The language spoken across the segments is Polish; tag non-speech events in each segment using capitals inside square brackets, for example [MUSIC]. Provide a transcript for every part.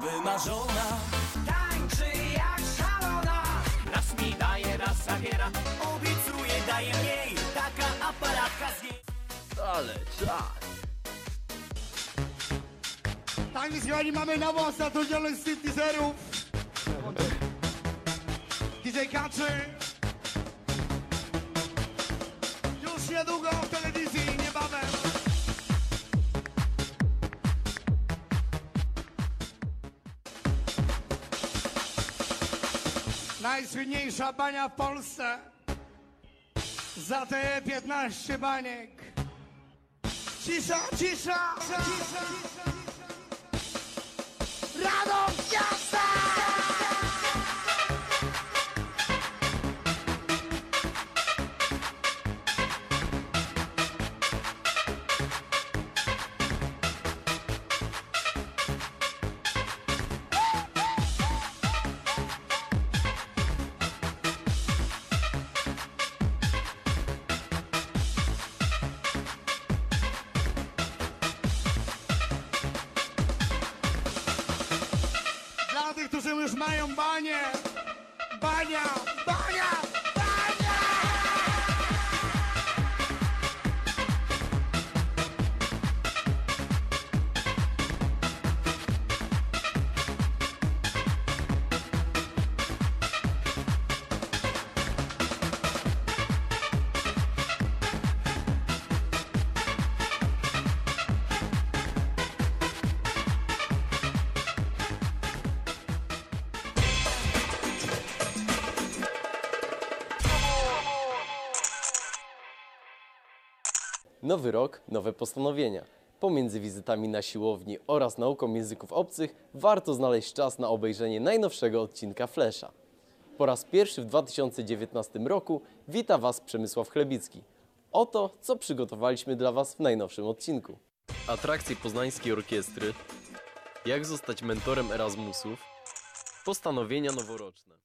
wymarzona Tańczy jak szalona Raz mi daje, raz zabiera Obiecuje, daje mniej Taka aparatka z niej Ale czas. Tak więc kochani mamy nową ostatnią syntezerów. DJ Country. Już niedługo w telewizji, Najsłynniejsza bania w Polsce. Za te 15 baniek. Cisza, cisza, cisza. Radom Jazda! Nowy rok, nowe postanowienia. Pomiędzy wizytami na siłowni oraz nauką języków obcych warto znaleźć czas na obejrzenie najnowszego odcinka Flesza. Po raz pierwszy w 2019 roku wita Was Przemysław Chlebicki. Oto, co przygotowaliśmy dla Was w najnowszym odcinku. Atrakcje Poznańskiej Orkiestry, jak zostać mentorem Erasmusów, postanowienia noworoczne.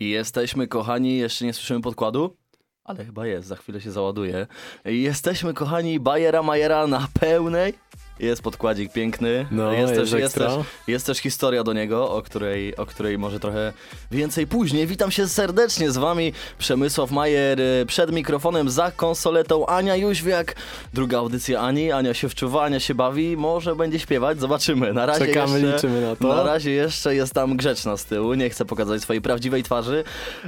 Jesteśmy kochani, jeszcze nie słyszymy podkładu? Ale chyba jest, za chwilę się załaduje. Jesteśmy kochani Bajera Majera na pełnej. Jest podkładzik piękny. No, jest, też, jest, też, jest też historia do niego, o której, o której może trochę więcej później. Witam się serdecznie z wami, Przemysław Majer, y, przed mikrofonem, za konsoletą Ania Jóźwiak. Druga audycja Ani, Ania się wczuwa, Ania się bawi, może będzie śpiewać, zobaczymy. Na razie Czekamy, jeszcze, liczymy na to. Na razie jeszcze jest tam grzeczna z tyłu, nie chce pokazać swojej prawdziwej twarzy.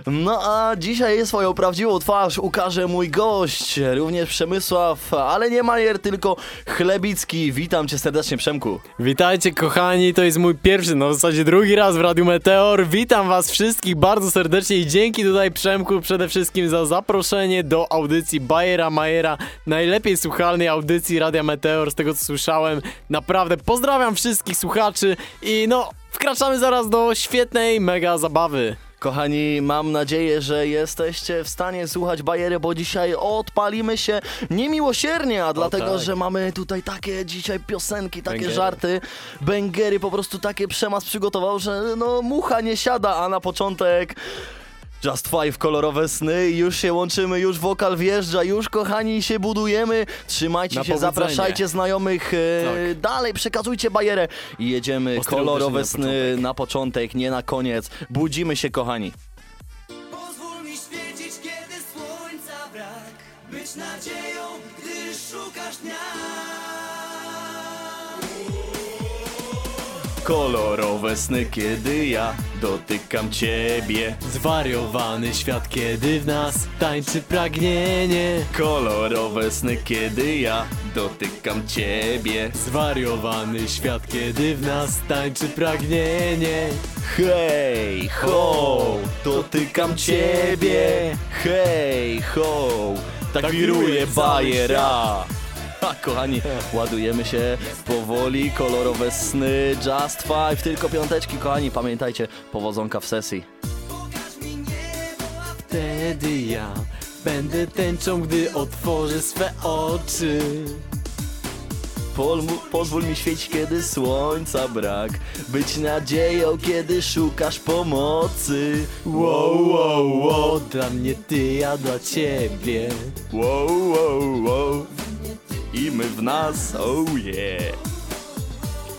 No a dzisiaj swoją prawdziwą twarz ukaże mój gość, również Przemysław, ale nie Majer, tylko Chlebicki. Witam cię serdecznie, Przemku. Witajcie kochani, to jest mój pierwszy, no w zasadzie drugi raz w Radiu Meteor. Witam was wszystkich bardzo serdecznie i dzięki tutaj Przemku przede wszystkim za zaproszenie do audycji Bajera Majera, najlepiej słuchalnej audycji Radia Meteor, z tego co słyszałem. Naprawdę pozdrawiam wszystkich słuchaczy i no, wkraczamy zaraz do świetnej mega zabawy. Kochani, mam nadzieję, że jesteście w stanie słuchać bajery, bo dzisiaj odpalimy się niemiłosiernie, a dlatego, tak. że mamy tutaj takie dzisiaj piosenki, takie Bęgery. żarty, bęgery, po prostu takie przemas przygotował, że no mucha nie siada, a na początek... Just Five, kolorowe sny, już się łączymy, już wokal wjeżdża, już kochani się budujemy. Trzymajcie Na się, powodzenie. zapraszajcie znajomych, e, Tak. dalej przekazujcie bajerę i jedziemy. Kolorowe uderzenie na sny początek. na początek, nie na koniec. Budzimy się, kochani. Pozwól mi świecić, kiedy słońca brak Być nadzieją, Kolorowe sny, kiedy ja dotykam ciebie. Zwariowany świat, kiedy w nas tańczy pragnienie. Kolorowe sny, kiedy ja dotykam ciebie. Zwariowany świat, kiedy w nas tańczy pragnienie. Hej, ho, dotykam ciebie. Hej, ho, tak, wiruje bajera. A kochani, ładujemy się powoli, kolorowe sny, Just Five, tylko piąteczki, kochani, pamiętajcie, powodzonka w sesji. Wtedy ja będę tęczą, gdy otworzę swe oczy. Pol, pozwól mi świecić, kiedy słońca brak Być nadzieją, kiedy szukasz pomocy Wow, wow, wow, dla mnie ty, ja dla ciebie. Wow, wow, wow i my w nas, oh yeah.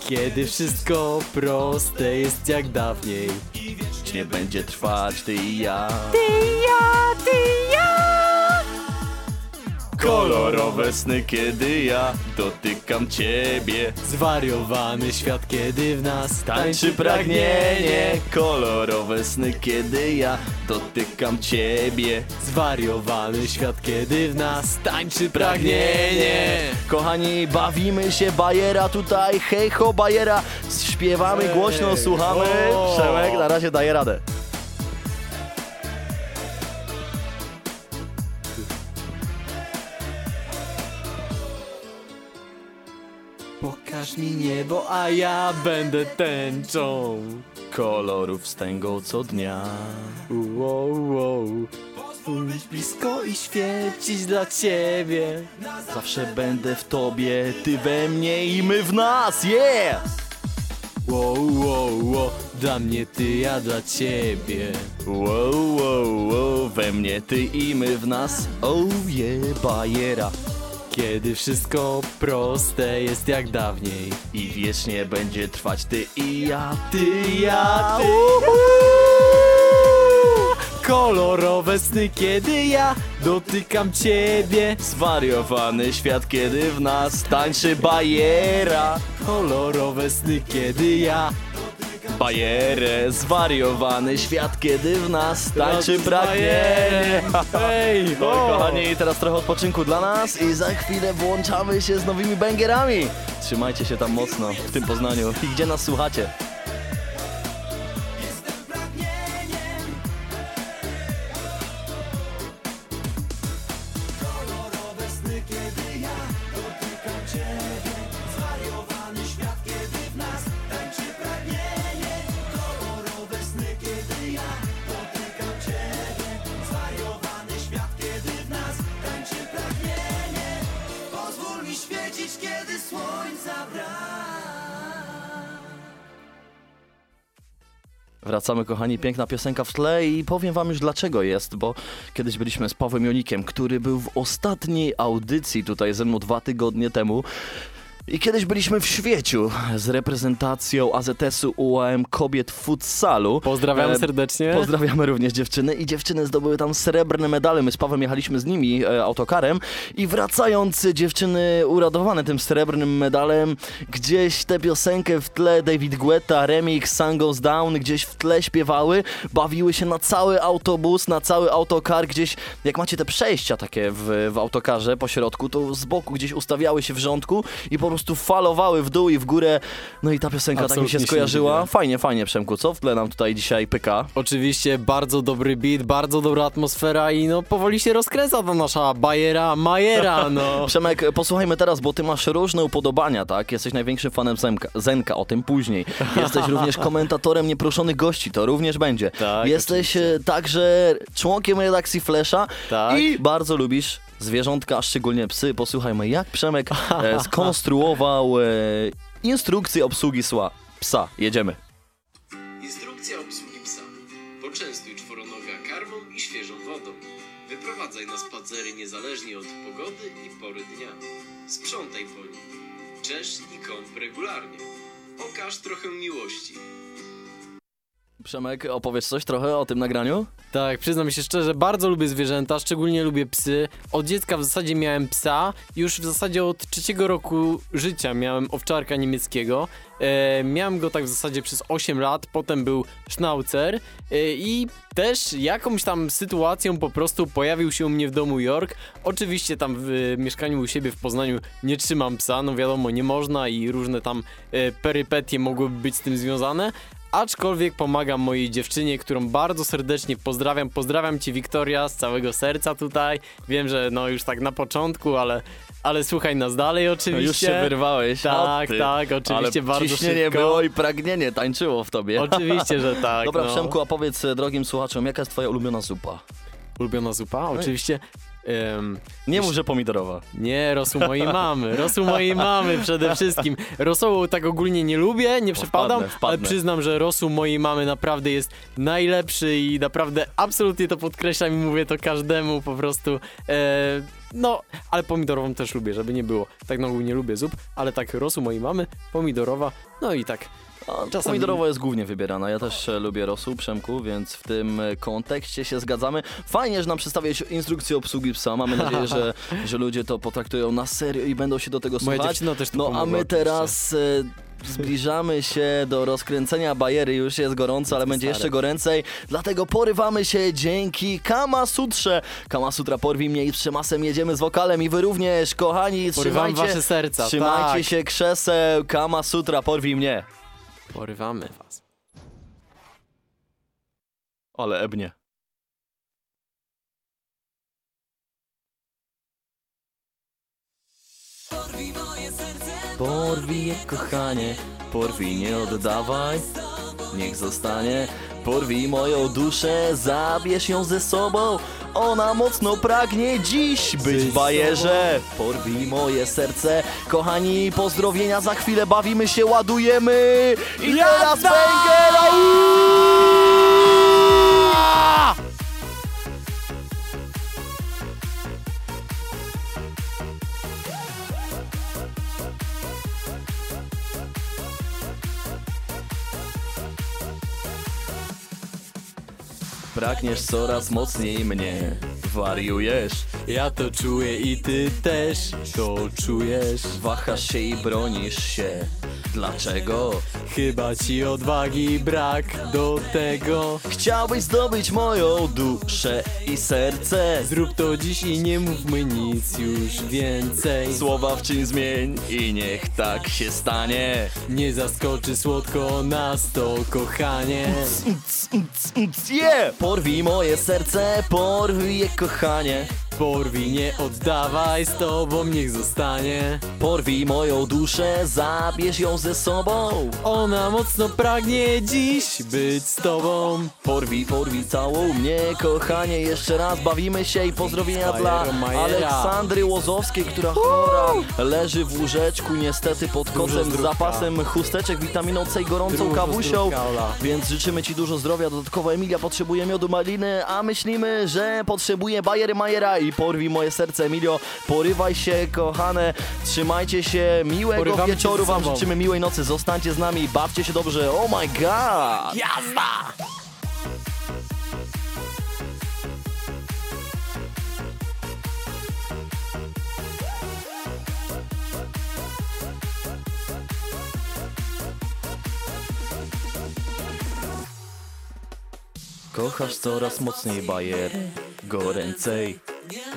Kiedy wszystko proste jest jak dawniej. Nie będzie trwać ty i ja. Kolorowe sny, kiedy ja dotykam ciebie. Zwariowany świat, kiedy w nas Tańczy pragnienie, kolorowe sny, kiedy ja dotykam ciebie. Zwariowany świat, kiedy w nas tańczy pragnienie. Kochani, bawimy się bajera tutaj, hej ho bajera, śpiewamy głośno, słuchamy. Przemek na razie daje radę. Pokaż mi niebo, a ja będę tęczą. Kolorów stęgą co dnia. Wow, wow. Być blisko i świecić dla ciebie. Zawsze będę w tobie, ty we mnie i my w nas, yeah! Wow, wow, wow. Dla mnie ty, ja dla ciebie. Wow, wow, wow, we mnie ty i my w nas, oh yeah, bajera. Kiedy wszystko proste jest jak dawniej. I wiecznie będzie trwać ty i ja, ty, Ty, ja, ty. Kolorowe sny, kiedy ja dotykam ciebie. Zwariowany świat, kiedy w nas tańczy bajera. Kolorowe sny, kiedy ja Bajerę, zwariowany świat, kiedy w nas tańczy pragnienie. Ej, No kochani, teraz trochę odpoczynku dla nas i za chwilę włączamy się z nowymi bangerami. Trzymajcie się tam mocno w tym Poznaniu i gdzie nas słuchacie. Wracamy kochani, piękna piosenka w tle i powiem wam już dlaczego jest, bo kiedyś byliśmy z Pawłem Jonikiem, który był w ostatniej audycji tutaj ze mną dwa tygodnie temu. I kiedyś byliśmy w świeciu z reprezentacją AZS-u UAM kobiet w futsalu. Pozdrawiamy E, serdecznie. Pozdrawiamy również dziewczyny i dziewczyny zdobyły tam srebrne medale. My z Pawem jechaliśmy z nimi e, autokarem i wracając dziewczyny uradowane tym srebrnym medalem, gdzieś tę piosenkę w tle David Guetta, remix Sun Goes Down gdzieś w tle śpiewały, bawiły się na cały autobus, na cały autokar, gdzieś jak macie te przejścia takie w, w autokarze po środku, to z boku gdzieś ustawiały się w rządku i po prostu falowały w dół i w górę. No i ta piosenka tak mi Absolutnie się się skojarzyła. dziwię. Fajnie, fajnie Przemku, co w tle nam tutaj dzisiaj pyka? Oczywiście bardzo dobry beat, bardzo dobra atmosfera i no powoli się rozkręca ta nasza bajera, majera, no. [LAUGHS] Przemek, posłuchajmy teraz, bo ty masz różne upodobania, tak? Jesteś największym fanem Zenka, Zenka o tym później. [LAUGHS] Jesteś również komentatorem nieproszonych gości, to również będzie. Tak, Jesteś e, także członkiem redakcji Flesza Tak. i bardzo lubisz zwierzątka, a szczególnie psy. Posłuchajmy, jak Przemek e, [LAUGHS] skonstruował e, instrukcję obsługi sła. Psa, jedziemy. Instrukcja obsługi psa. Poczęstuj czworonoga karmą i świeżą wodą. Wyprowadzaj na spacery niezależnie od pogody i pory dnia. Sprzątaj po nim. Czesz i kąp regularnie. Okaż trochę miłości. Przemek, opowiesz coś trochę o tym nagraniu? Tak, przyznam się szczerze, bardzo lubię zwierzęta, szczególnie lubię psy. Od dziecka w zasadzie miałem psa, już w zasadzie od trzeciego roku życia miałem owczarka niemieckiego. E, miałem go tak w zasadzie przez 8 lat, potem był schnauzer e, i też jakąś tam sytuacją po prostu pojawił się u mnie w domu York. Oczywiście tam w e, mieszkaniu u siebie w Poznaniu nie trzymam psa, no wiadomo, nie można i różne tam e, perypetie mogłyby być z tym związane. Aczkolwiek pomagam mojej dziewczynie, którą bardzo serdecznie pozdrawiam. Pozdrawiam cię, Wiktoria, z całego serca tutaj. Wiem, że no już tak na początku, ale, ale słuchaj nas dalej No oczywiście. już się wyrwałeś. Tak, tak, oczywiście, Ale bardzo ciśnienie szybko. było i pragnienie tańczyło w tobie. Oczywiście, że [LAUGHS] tak. Dobra, no. Przemku, a powiedz e, drogim słuchaczom, jaka jest twoja ulubiona zupa? Ulubiona zupa? Oczywiście. Em, Nie mów, że pomidorowa. nie, rosół mojej mamy. Rosół mojej mamy przede wszystkim. Rosołu tak ogólnie nie lubię, nie przepadam, wpadnę, wpadnę. ale przyznam, że rosół mojej mamy naprawdę jest najlepszy i naprawdę absolutnie to podkreślam i mówię to każdemu po prostu. E, No, ale pomidorową też lubię, żeby nie było. Tak na ogół nie lubię zup, ale tak rosół mojej mamy, pomidorowa, no i tak. A Czasami- Pomidorowa jest głównie wybierana. Ja też e, lubię rosół, Przemku, więc w tym e, kontekście się zgadzamy. Fajnie, że nam przedstawiać instrukcję obsługi psa. Mamy [LAUGHS] nadzieję, że, że ludzie to potraktują na serio i będą się do tego Moja słuchać. też to No a pomogła, my oczywiście. teraz e, zbliżamy się do rozkręcenia bajery. Już jest gorąco, ale będzie jeszcze goręcej. Dlatego porywamy się dzięki Kama Sutrze. Kama Sutra porwi mnie i z przemasem jedziemy z wokalem i wy również, kochani, Porywam trzymajcie, wasze serca, trzymajcie tak. się krzeseł. Kama Sutra porwi mnie. Porywamy was. Ale ebnie. Porwij moje serce Porwij je, kochanie, porwij, nie oddawaj, niech zostanie. Porwij moją duszę, zabierz ją ze sobą. Ona mocno pragnie dziś być w bajerze. Porwij moje serce, kochani, pozdrowienia za chwilę, bawimy się, ładujemy. I teraz banger! Pragniesz coraz mocniej mnie, wariujesz. Ja to czuję i ty też to czujesz. Wahasz się i bronisz się. Dlaczego? Chyba ci odwagi brak do tego. Chciałbyś zdobyć moją duszę i serce. Zrób to dziś i nie mówmy nic już więcej. Słowa w czyn zmień i niech tak się stanie. Nie zaskoczy słodko nas to kochanie. Yeah! Porwij moje serce, porwij je kochanie. Porwij, nie oddawaj, z tobą niech zostanie. Porwij moją duszę, zabierz ją ze sobą. Ona mocno pragnie dziś być z tobą. Porwij, porwij całą mnie, kochanie. Jeszcze raz bawimy się i pozdrowienia dla. Aleksandry Łozowskiej, która chora leży w łóżeczku, niestety pod kocem z zapasem chusteczek, witaminą C i gorącą Dużo kawusią. Więc życzymy Ci dużo zdrowia. Dodatkowo Emilia potrzebuje miodu maliny, a myślimy, że potrzebuje Bajery Majera i porwij moje serce. Emilio, porywaj się, kochane. Trzymajcie się, miłego Porywamy wieczoru Wam życzymy, miłej nocy. Zostańcie z nami, bawcie się dobrze. Oh my god! Jazda! Kochasz coraz mocniej bajer, goręcej.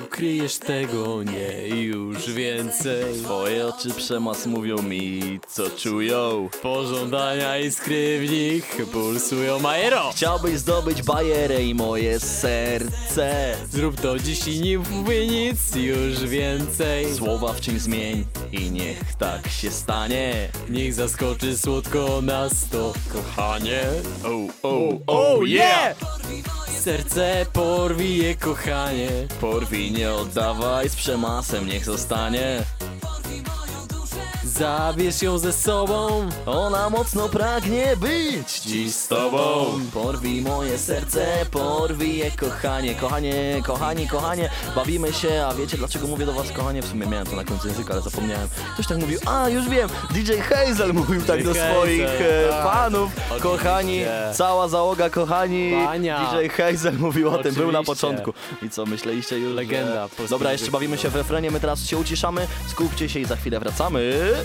Ukryjesz tego nie już więcej. Twoje oczy przemas mówią mi, co czują. Pożądania iskry w nich pulsują Majero. Chciałbyś zdobyć bajerę i moje serce. Zrób to dziś i nie mówię nic już więcej. Słowa w czym zmień i niech tak się stanie. Niech zaskoczy słodko nas to kochanie. Oh, oh, Oh yeah! Serce porwi je kochanie. Porwij, nie oddawaj, z przemasem niech zostanie. Zabierz ją ze sobą. Ona mocno pragnie być dziś z tobą. Porwij moje serce, porwij je kochanie, kochanie, kochani, kochanie. Bawimy się, a wiecie dlaczego mówię do was kochanie? W sumie miałem to na końcu języka, ale zapomniałem. Ktoś tak mówił, a już wiem, DJ Hazel mówił tak do Hazel, swoich e, tak. Oczywiście. Kochani, cała załoga, kochani. Bania. DJ Hazel mówił o tym, był na Oczywiście. początku. I co, myśleliście już, Legenda że... Dobra, jeszcze bawimy się w refrenie, my teraz się uciszamy, skupcie się i za chwilę wracamy.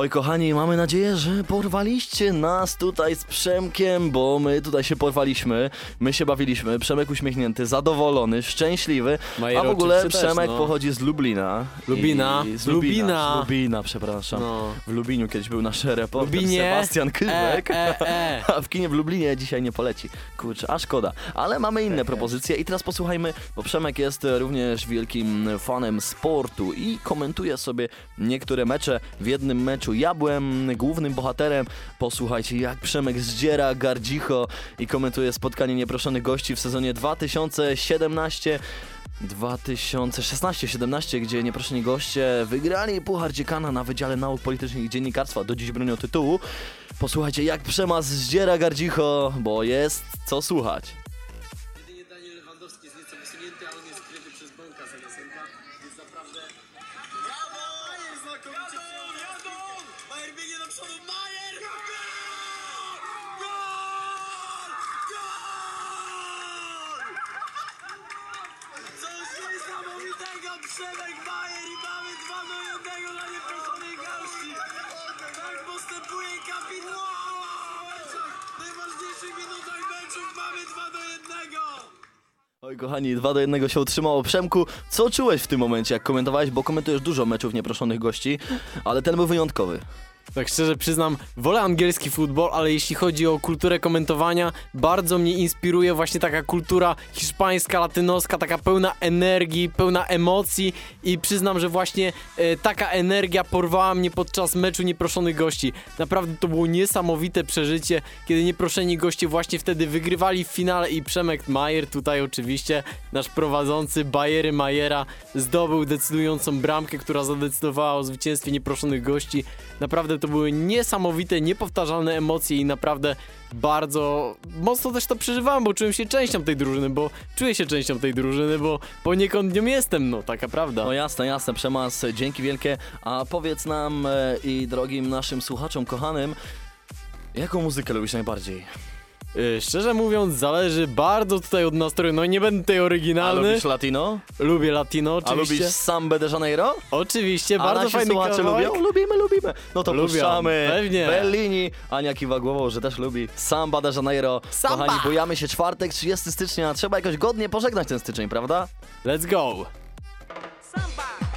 Oj kochani, mamy nadzieję, że porwaliście nas tutaj z Przemkiem, bo my tutaj się porwaliśmy, my się bawiliśmy, Przemek uśmiechnięty, zadowolony, szczęśliwy, Majer a w ogóle oczywiście też, Przemek no. pochodzi z Lublina. Lubina. I z Lubina. Lubina. Z Lubina, przepraszam. No. W Lubiniu kiedyś był nasz reporter Lubinie. Sebastian Kywek. E, e, e. [LAUGHS] A w kinie w Lublinie dzisiaj nie poleci. Kurczę, a szkoda. Ale mamy inne propozycje i teraz posłuchajmy, bo Przemek jest również wielkim fanem sportu i komentuje sobie niektóre mecze. W jednym meczu ja byłem głównym bohaterem. Posłuchajcie, jak Przemek zdziera gardzicho i komentuje spotkanie nieproszonych gości w sezonie 2017 2016-17, gdzie nieproszeni goście wygrali Puchar Dziekana na Wydziale Nauk Politycznych i Dziennikarstwa, do dziś bronią tytułu. Posłuchajcie, jak Przemas zdziera gardzicho, bo jest co słuchać. Oj kochani, 2 do 1 się utrzymało. Przemku, co czułeś w tym momencie, jak komentowałeś, bo komentujesz dużo meczów nieproszonych gości, ale ten był wyjątkowy. Tak szczerze przyznam, wolę angielski futbol, ale jeśli chodzi o kulturę komentowania, bardzo mnie inspiruje właśnie taka kultura hiszpańska, latynoska, taka pełna energii, pełna emocji i przyznam, że właśnie e, taka energia porwała mnie podczas meczu nieproszonych gości. Naprawdę to było niesamowite przeżycie, kiedy nieproszeni goście właśnie wtedy wygrywali w finale i Przemek Majer, tutaj oczywiście nasz prowadzący Bayery Majera zdobył decydującą bramkę, która zadecydowała o zwycięstwie nieproszonych gości. Naprawdę to były niesamowite, niepowtarzalne emocje i naprawdę bardzo mocno też to przeżywałem, bo czułem się częścią tej drużyny, bo czuję się częścią tej drużyny, bo poniekąd nią jestem, no taka prawda. No jasne, jasne, Przemas, dzięki wielkie. A powiedz nam e, i drogim naszym słuchaczom kochanym, jaką muzykę lubisz najbardziej? Y, Szczerze mówiąc, zależy bardzo tutaj od nastroju. No nie będę tutaj A oryginalny. lubisz latino? Lubię latino, A oczywiście. lubisz Samba de Janeiro? Oczywiście, A bardzo nasi fajny słuchacze kawałek. lubią? Lubimy, lubimy. No to Lubią, puszczamy. pewnie. Bellini. Ania kiwa głową, że też lubi. Samba de Janeiro. Samba. Kochani, bujamy się czwartek, 30 stycznia. Trzeba jakoś godnie pożegnać ten styczeń, prawda? Let's go! de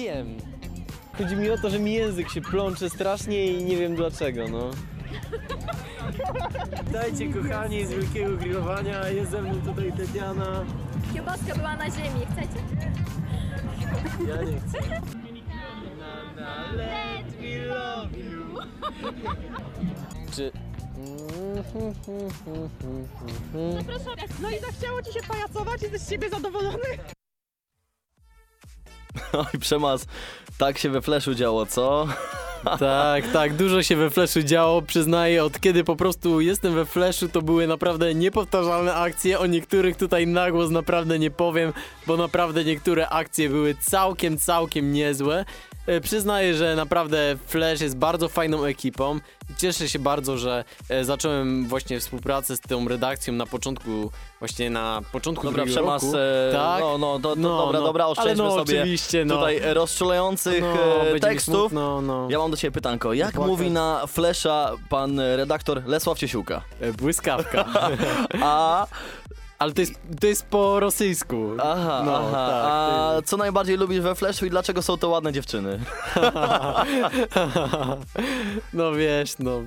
Wiem. Chodzi mi o to, że mi język się plącze strasznie i nie wiem dlaczego, no. Dajcie kochani z wielkiego grillowania, jest ze mną tutaj Tetiana. Kiełbaska była na ziemi, chcecie? Ja nie chcę. Czy... No i zachciało ci się pajacować? Jesteś z siebie zadowolony? [LAUGHS] Oj, Przemas, tak się we flashu działo, co? [LAUGHS] Tak, tak, dużo się we Flashu działo, przyznaję, od kiedy po prostu jestem we Flashu, to były naprawdę niepowtarzalne akcje, o niektórych tutaj na głos naprawdę nie powiem, bo naprawdę niektóre akcje były całkiem, całkiem niezłe. E, Przyznaję, że naprawdę Flash jest bardzo fajną ekipą cieszę się bardzo, że e, zacząłem właśnie współpracę z tą redakcją na początku, właśnie na początku Dobra, drugiego Przemas, roku. e, tak? no, no, to, to, No, dobra, no. dobra, Ale oszczędźmy no, sobie oczywiście, no. tutaj e, rozczulających no, e, będzie mi tekstów. smutno, no. Ja mam do ciebie pytanko. Jak Płakać. mówi na Flesza pan redaktor Lesław Ciesiłka? E, Błyskawka. [LAUGHS] A, Ale to jest, to jest po rosyjsku. aha, No, aha. tak, A co najbardziej lubisz we Fleszu i dlaczego są to ładne dziewczyny? [LAUGHS] No wiesz, no.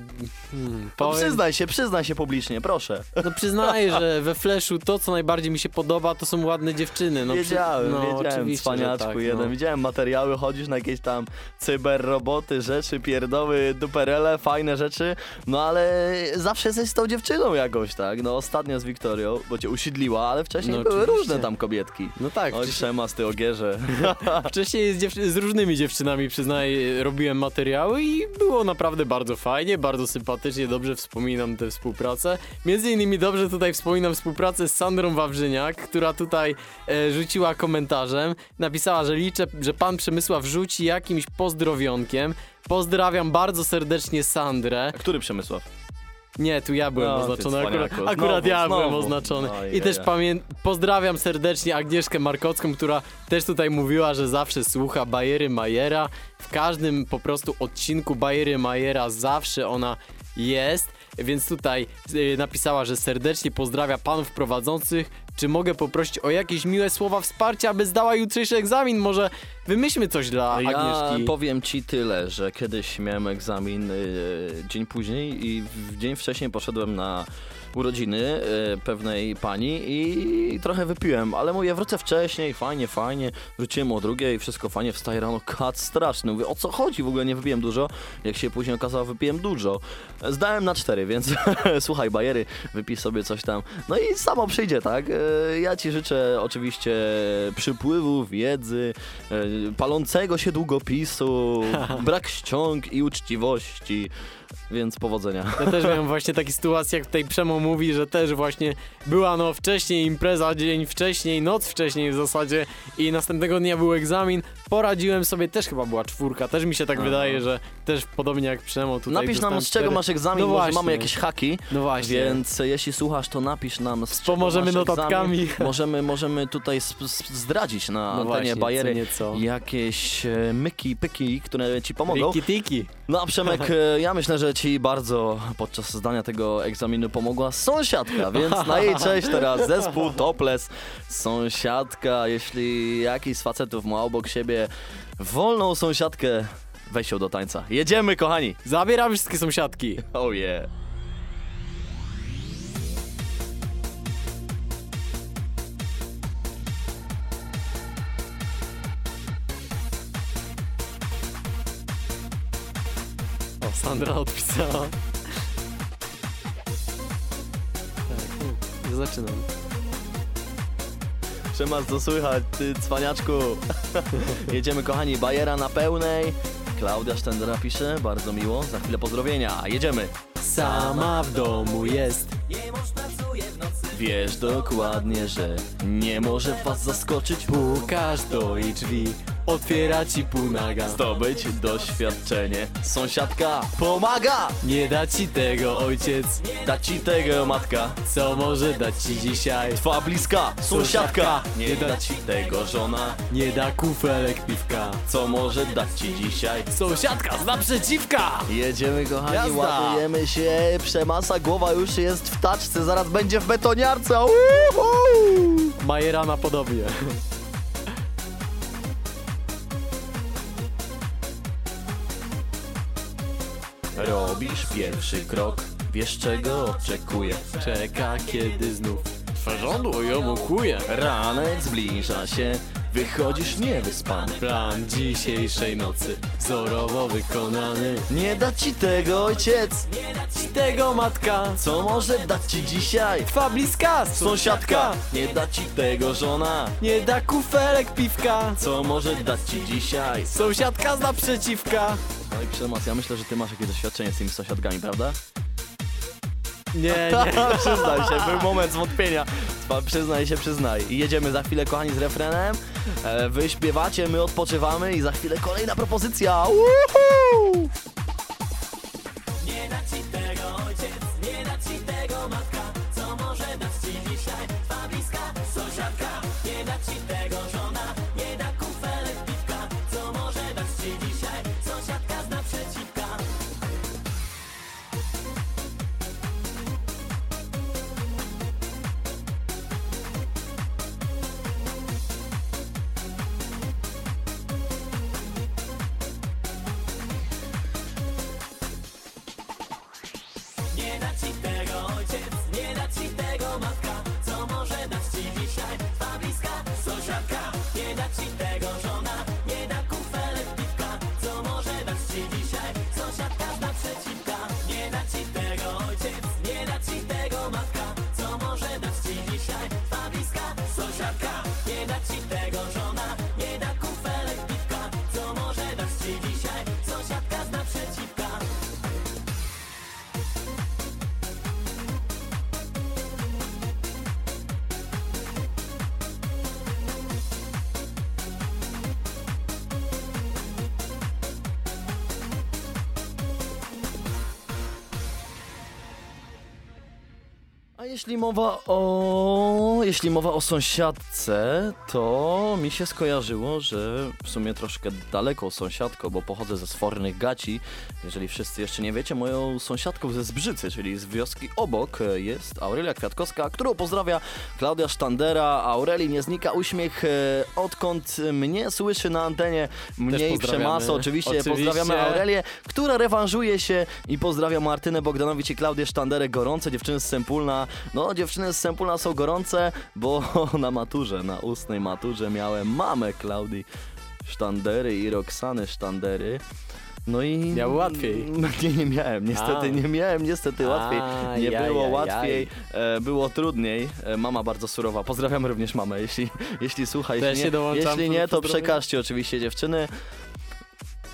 Hmm, No, powiem, przyznaj się, przyznaj się publicznie, proszę. no przyznaję, że we Flashu to, co najbardziej mi się podoba, to są ładne dziewczyny. No, przy- wiedziałem, no, wiedziałem, cwaniaczku tak, jeden. No. Widziałem materiały, chodzisz na jakieś tam cyberroboty, rzeczy, pierdoły, duperele, fajne rzeczy, no ale zawsze jesteś z tą dziewczyną jakoś, tak? No ostatnio z Wiktorią, bo cię usiedliła, ale wcześniej No, były oczywiście. różne tam kobietki. No tak, Oj, Przemas, ty ogierze. [LAUGHS] wcześniej z, z różnymi dziewczynami, przyznaję, robiłem materiały i było naprawdę bardzo fajnie, bardzo sympatycznie, dobrze wspominam tę współpracę. Między innymi dobrze tutaj wspominam współpracę z Sandrą Wawrzyniak, która tutaj e, rzuciła komentarzem, napisała, że liczę, że pan Przemysław rzuci jakimś pozdrowionkiem. Pozdrawiam bardzo serdecznie Sandrę. A który Przemysław? Nie, tu ja byłem No, ty oznaczony, akurat, cwaniaku. akurat Znowu, ja byłem znowu. oznaczony. Ojej, I też pamię- pozdrawiam serdecznie Agnieszkę Markocką, która też tutaj mówiła, że zawsze słucha Bajery Majera. W każdym po prostu odcinku Bajery Majera zawsze ona jest, więc tutaj y, napisała, że serdecznie pozdrawia panów prowadzących. Czy mogę poprosić o jakieś miłe słowa wsparcia, aby zdała jutrzejszy egzamin? Może wymyślmy coś dla Ja Agnieszki. powiem ci tyle, że kiedyś miałem egzamin y, dzień później i w dzień wcześniej poszedłem na urodziny y, pewnej pani i trochę wypiłem, ale mówię, wrócę wcześniej, fajnie, fajnie, wróciłem o drugiej, wszystko fajnie, wstaję rano, kat straszny, mówię, o co chodzi, w ogóle nie wypiłem dużo, jak się później okazało, wypiłem dużo. Zdałem na cztery, więc [LAUGHS] słuchaj, bajery, wypij sobie coś tam, no i samo przyjdzie, tak? Y, Ja ci życzę oczywiście przypływu wiedzy, y, palącego się długopisu, [LAUGHS] brak ściąg i uczciwości, więc powodzenia. Ja też miałem właśnie takie sytuacje, jak tutaj Przemo mówi, że też właśnie była no wcześniej impreza, dzień wcześniej, noc wcześniej w zasadzie i następnego dnia był egzamin. Poradziłem sobie, też chyba była czwórka, też mi się tak Aha. wydaje, że też podobnie jak Przemo tutaj Napisz nam z czego cztery. masz egzamin, No właśnie. mamy jakieś haki, No właśnie. więc jeśli słuchasz, to napisz nam z masz notatkami. Egzamin. Możemy, możemy tutaj zdradzić na No antenie właśnie, bajery co nieco. jakieś e, myki, pyki, które ci pomogą. Tiki tiki. No a Przemek, e, ja myślę, że ci bardzo podczas zdania tego egzaminu pomogła sąsiadka, więc na jej cześć teraz zespół Topless. Sąsiadka, jeśli jakiś z facetów ma obok siebie wolną sąsiadkę, weź ją do tańca. Jedziemy, kochani! Zabieram wszystkie sąsiadki. Oh yeah! Sandra odpisała. Tak, ja zaczynam. Przemas, co słychać, ty cwaniaczku? [LAUGHS] Jedziemy, kochani, bajera na pełnej. Klaudia Sztendera pisze, bardzo miło, za chwilę pozdrowienia. Jedziemy! Sama w domu jest. Wiesz dokładnie, że nie może was zaskoczyć Pukasz do jej drzwi, otwiera ci półnaga. Zdobyć doświadczenie Sąsiadka pomaga Nie da ci tego ojciec, Da ci tego matka co może dać ci dzisiaj. Twa bliska sąsiadka Nie da ci tego żona Nie da kufelek piwka. Co może dać ci dzisiaj Sąsiadka z naprzeciwka! Jedziemy kochani, Jazda! ładujemy się się przemasa, głowa już jest w taczce, zaraz będzie w betoniarce. Majerana podobnie. Robisz pierwszy krok, wiesz czego oczekuję. Czeka kiedy znów. Rządu ją ukuje. Ranec zbliża się, wychodzisz niewyspany. Plan dzisiejszej nocy wzorowo wykonany. Nie da ci tego ojciec, Ci tego matka, co może dać ci dzisiaj? twa bliska Sąsiadka, nie da ci tego żona, Nie da kufelek piwka, co może dać ci dzisiaj? sąsiadka z naprzeciwka. No i Przemas, ja myślę, że ty masz jakieś doświadczenie z tymi sąsiadkami, prawda? Nie, nie. [LAUGHS] przyznaj się, był moment zwątpienia. Przyznaj się, przyznaj. Jedziemy za chwilę, kochani, z refrenem. E, wy śpiewacie, my odpoczywamy i za chwilę kolejna propozycja. Woohoo! Jeśli mowa o... Jeśli mowa o sąsiadce, to mi się skojarzyło, że sumie troszkę daleko sąsiadko, bo pochodzę ze Sfornych Gaci. Jeżeli wszyscy jeszcze nie wiecie, moją sąsiadką ze Zbrzycy, czyli z wioski obok, jest Aurelia Kwiatkowska, którą pozdrawia Klaudia Sztandera. Aurelii nie znika uśmiech, e, odkąd mnie słyszy na antenie. Mniej przemasa, oczywiście. Oczywiście. Pozdrawiamy Aurelię, która rewanżuje się i pozdrawia Martynę Bogdanowicz i Klaudię Sztanderę, gorące dziewczyny z Sempulna. No, dziewczyny z Sempulna są gorące, bo [LAUGHS] na maturze, na ustnej maturze miałem mamę Klaudii Sztandery i Roxany Sztandery. No i... Miał łatwiej. [LAUGHS] Nie, nie miałem, niestety A. nie miałem, niestety łatwiej. Nie Ajajajaj. było łatwiej, e, było trudniej. E, mama bardzo surowa. Pozdrawiam również mamę, jeśli, jeśli słucha. Jeśli nie, jeśli nie to przekażcie oczywiście dziewczyny.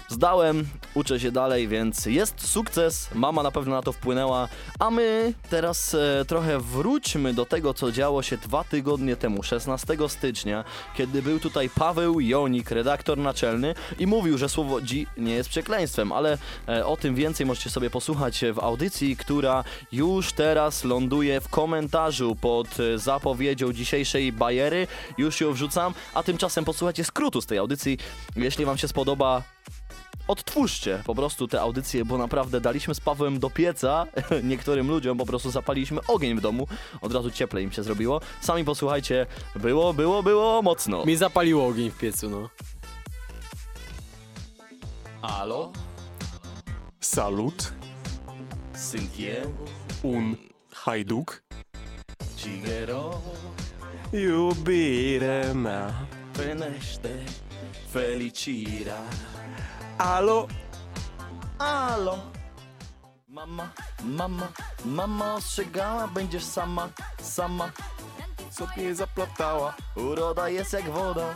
Zdałem, uczę się dalej, więc jest sukces. Mama na pewno na to wpłynęła. A my teraz e, trochę wróćmy do tego, co działo się dwa tygodnie temu, 16 stycznia, kiedy był tutaj Paweł Jonik, redaktor naczelny, i mówił, że słowo dzi nie jest przekleństwem, ale e, o tym więcej możecie sobie posłuchać w audycji, która już teraz ląduje w komentarzu pod e, zapowiedzią dzisiejszej bajery. Już ją wrzucam, a tymczasem posłuchajcie skrótu z tej audycji. Jeśli Wam się spodoba, odtwórzcie po prostu te audycje, bo naprawdę daliśmy z Pawłem do pieca [LAUGHS] niektórym ludziom, po prostu zapaliliśmy ogień w domu, od razu cieplej im się zrobiło. Sami posłuchajcie, było, było, było mocno. Mi zapaliło ogień w piecu, no. Alo? Salut, Syntie? un hajduk, Cigero? iubirema. Fenește? Felicira? Alo, Alo? Mama, mama, mama ostrzegała, będziesz sama, sama. co mnie zaplatała? Uroda jest jak woda,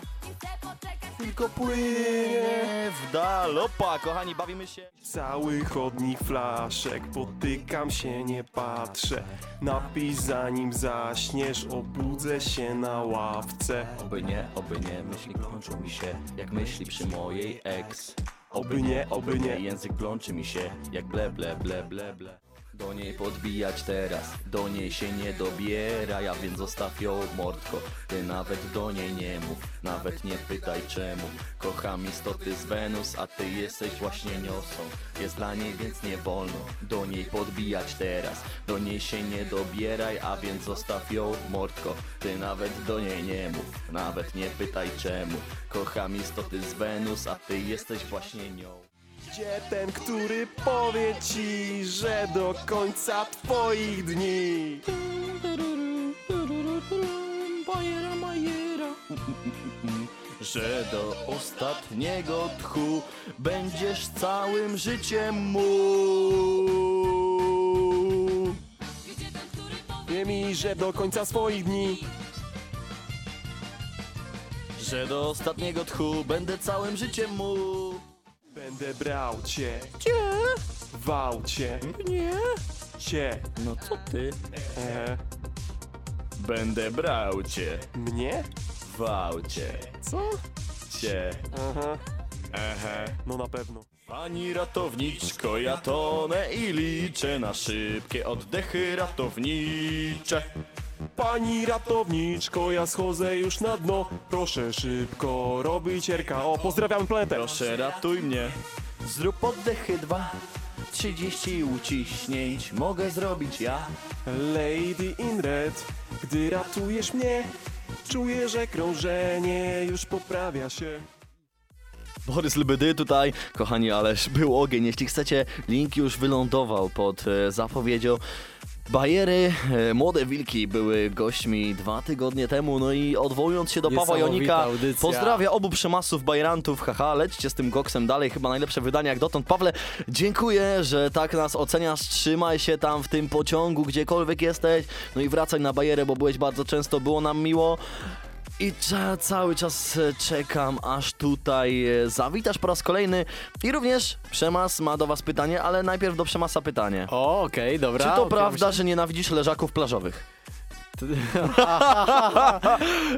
tylko płynie w dal. Opa, kochani, bawimy się. Cały chodnik flaszek, potykam się, nie patrzę. Napij zanim zaśniesz, obudzę się na ławce. Oby nie, oby nie, myśli kończą mi się, jak myśli przy mojej ex. Oby nie, oby nie. Język plączy mi się, jak ble, ble, ble, ble, ble. Do niej podbijać teraz, do niej się nie dobiera, ja więc zostaw ją mordko. Ty nawet do niej nie mów, nawet nie pytaj czemu. Kocham istoty z Wenus, a ty jesteś właśnie niosą. Jest dla niej, więc nie wolno do niej podbijać teraz. Do niej się nie dobieraj, a więc zostaw ją mordko. Ty nawet do niej nie mów, nawet nie pytaj czemu. Kocham istoty z Wenus, a ty jesteś właśnie nią. Gdzie ten, który powie ci, że do końca twoich dni Bajera, [LAUGHS] majera. Że do ostatniego tchu będziesz całym życiem mu. Wie mi, że do końca swoich dni Że do ostatniego tchu będę całym życiem mu. Będę brał cię Gdzie? Wał cię Nie. Cię No co ty? e, Będę brał cię, Mnie? wał cię, Co? cię. Aha Aha. No na pewno Pani ratowniczko, ja tonę i liczę na szybkie oddechy ratownicze. Pani ratowniczko, ja schodzę już na dno Proszę szybko robić RKO Pozdrawiam planetę Proszę ratuj mnie. Zrób oddechy dwa. 30 uciśnięć mogę zrobić ja. Lady in red, gdy ratujesz mnie Czuję, że krążenie już poprawia się Borys Lbydy tutaj, kochani, ależ był ogień. Jeśli chcecie, link już wylądował pod e, zapowiedzią. Bajery, e, młode wilki były gośćmi dwa tygodnie temu, no i odwołując się do Pawła Jonika, audycja. pozdrawia obu przemasów bajerantów, haha, lećcie z tym goksem dalej, chyba najlepsze wydanie jak dotąd. Pawle, dziękuję, że tak nas oceniasz, trzymaj się tam w tym pociągu, gdziekolwiek jesteś, no i wracaj na bajerę, bo byłeś bardzo często, było nam miło. I ca- cały czas e, czekam, aż tutaj e, zawitasz po raz kolejny. I również Przemas ma do was pytanie, ale najpierw do Przemasa pytanie. O, okej, dobra. Czy to prawda, że nienawidzisz leżaków plażowych? [LAUGHS]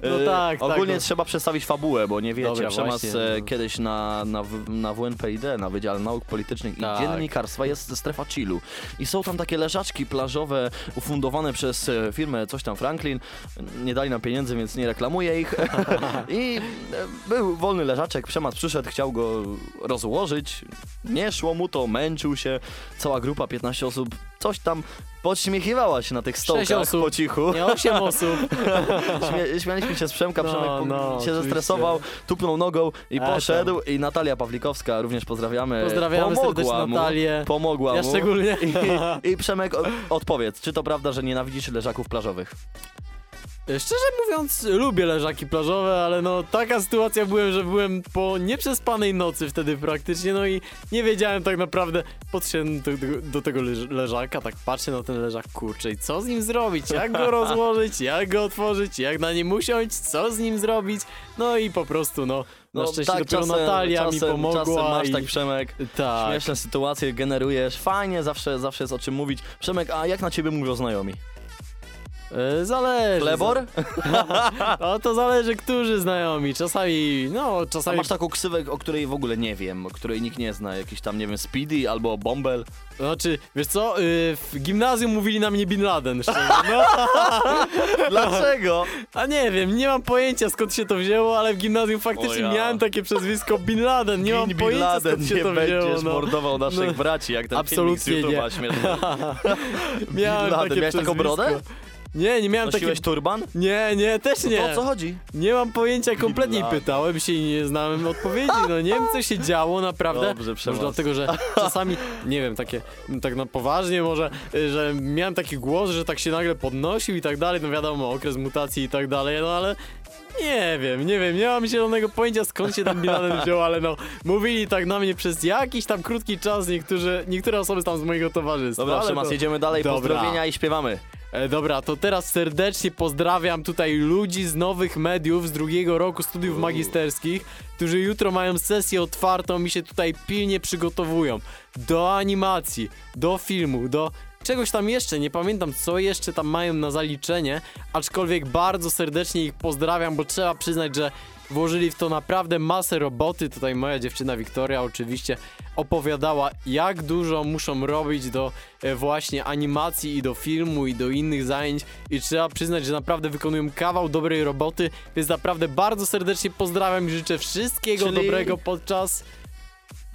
No E, tak, tak, Ogólnie no. trzeba przedstawić fabułę, bo nie wiecie, Dobra, Przemas właśnie, e, no. kiedyś na, na, na WNPID, na Wydziale Nauk Politycznych Tak. i Dziennikarstwa jest strefa chillu. I są tam takie leżaczki plażowe ufundowane przez e, firmę coś tam Franklin. Nie dali nam pieniędzy, więc nie reklamuję ich. [LAUGHS] I był wolny leżaczek, Przemas przyszedł, chciał go rozłożyć. Nie szło mu to, męczył się. Cała grupa, 15 osób, coś tam podśmiechiwała się na tych stołkach osób. po cichu. Nie, osiem osób. [LAUGHS] Śmie śmialiśmy się z Przemka, No, Przemek no, się oczywiście. zestresował, tupnął nogą i E, tam. poszedł i Natalia Pawlikowska, również pozdrawiamy, Pozdrawiamy pomogła mu, Natalię. pomogła Ja mu. szczególnie. I, I Przemek, odpowiedz, czy to prawda, że nienawidzisz leżaków plażowych? Szczerze mówiąc, lubię leżaki plażowe, ale no taka sytuacja byłem, że byłem po nieprzespanej nocy wtedy praktycznie, no i nie wiedziałem tak naprawdę, podszedłem do, do, do tego leż, leżaka, tak patrzę na ten leżak, kurczę, i co z nim zrobić, jak go [LAUGHS] rozłożyć, jak go otworzyć, jak na nim usiąść, co z nim zrobić, no i po prostu no, na szczęście dopiero Natalia mi pomogła tak, Czasem masz i... tak, Przemek, tak. śmieszne sytuacje generujesz, fajnie, zawsze, zawsze jest o czym mówić. Przemek, a jak na ciebie mówią znajomi? E, Zależy. Klebor? [LAUGHS] No to zależy, którzy znajomi. Czasami, no, A czasami. masz taką ksywę, o której w ogóle nie wiem, o której nikt nie zna, jakiś tam, nie wiem, Speedy albo Bombel. Znaczy, wiesz co, y, w gimnazjum mówili na mnie Bin Laden, szczerze. [LAUGHS] No, [LAUGHS] Dlaczego? a nie wiem, nie mam pojęcia skąd się to wzięło, ale w gimnazjum faktycznie ja. miałem takie przezwisko Bin Laden. Nie mam Bin pojęcia Laden, skąd się nie to będziesz wzięło. No. mordował naszych No. braci, jak ten Absolutnie filmik z YouTube'a. Miałem Bin Laden, miałeś taką przezwisko. brodę? Nie, nie miałem Nosiłeś takiego. turban? Nie, nie, też nie. to o co chodzi? Nie mam pojęcia, kompletnie Laden. pytałem się i nie znałem odpowiedzi. No nie wiem, co się działo naprawdę. Dobrze, Może Przemas. dlatego, że [LAUGHS] czasami, nie wiem, takie, tak na poważnie może, y, że miałem taki głos, że tak się nagle podnosił i tak dalej, no wiadomo, okres mutacji i tak dalej, no ale nie wiem, nie wiem, nie mam zielonego pojęcia skąd się tam Bin Laden [LAUGHS] wziął, ale no, mówili tak na mnie przez jakiś tam krótki czas niektórzy, niektóre osoby tam z mojego towarzystwa. Dobra, Przemas, to- jedziemy dalej, Dobra. pozdrowienia i śpiewamy. E, dobra, to teraz serdecznie pozdrawiam tutaj ludzi z nowych mediów z drugiego roku studiów magisterskich, którzy jutro mają sesję otwartą i się tutaj pilnie przygotowują do animacji, do filmu, do czegoś tam jeszcze, nie pamiętam co jeszcze tam mają na zaliczenie, aczkolwiek bardzo serdecznie ich pozdrawiam, bo trzeba przyznać, że włożyli w to naprawdę masę roboty. Tutaj moja dziewczyna Wiktoria oczywiście opowiadała, jak dużo muszą robić do e, właśnie animacji i do filmu i do innych zajęć i trzeba przyznać, że naprawdę wykonują kawał dobrej roboty, więc naprawdę bardzo serdecznie pozdrawiam i życzę wszystkiego Czyli- dobrego podczas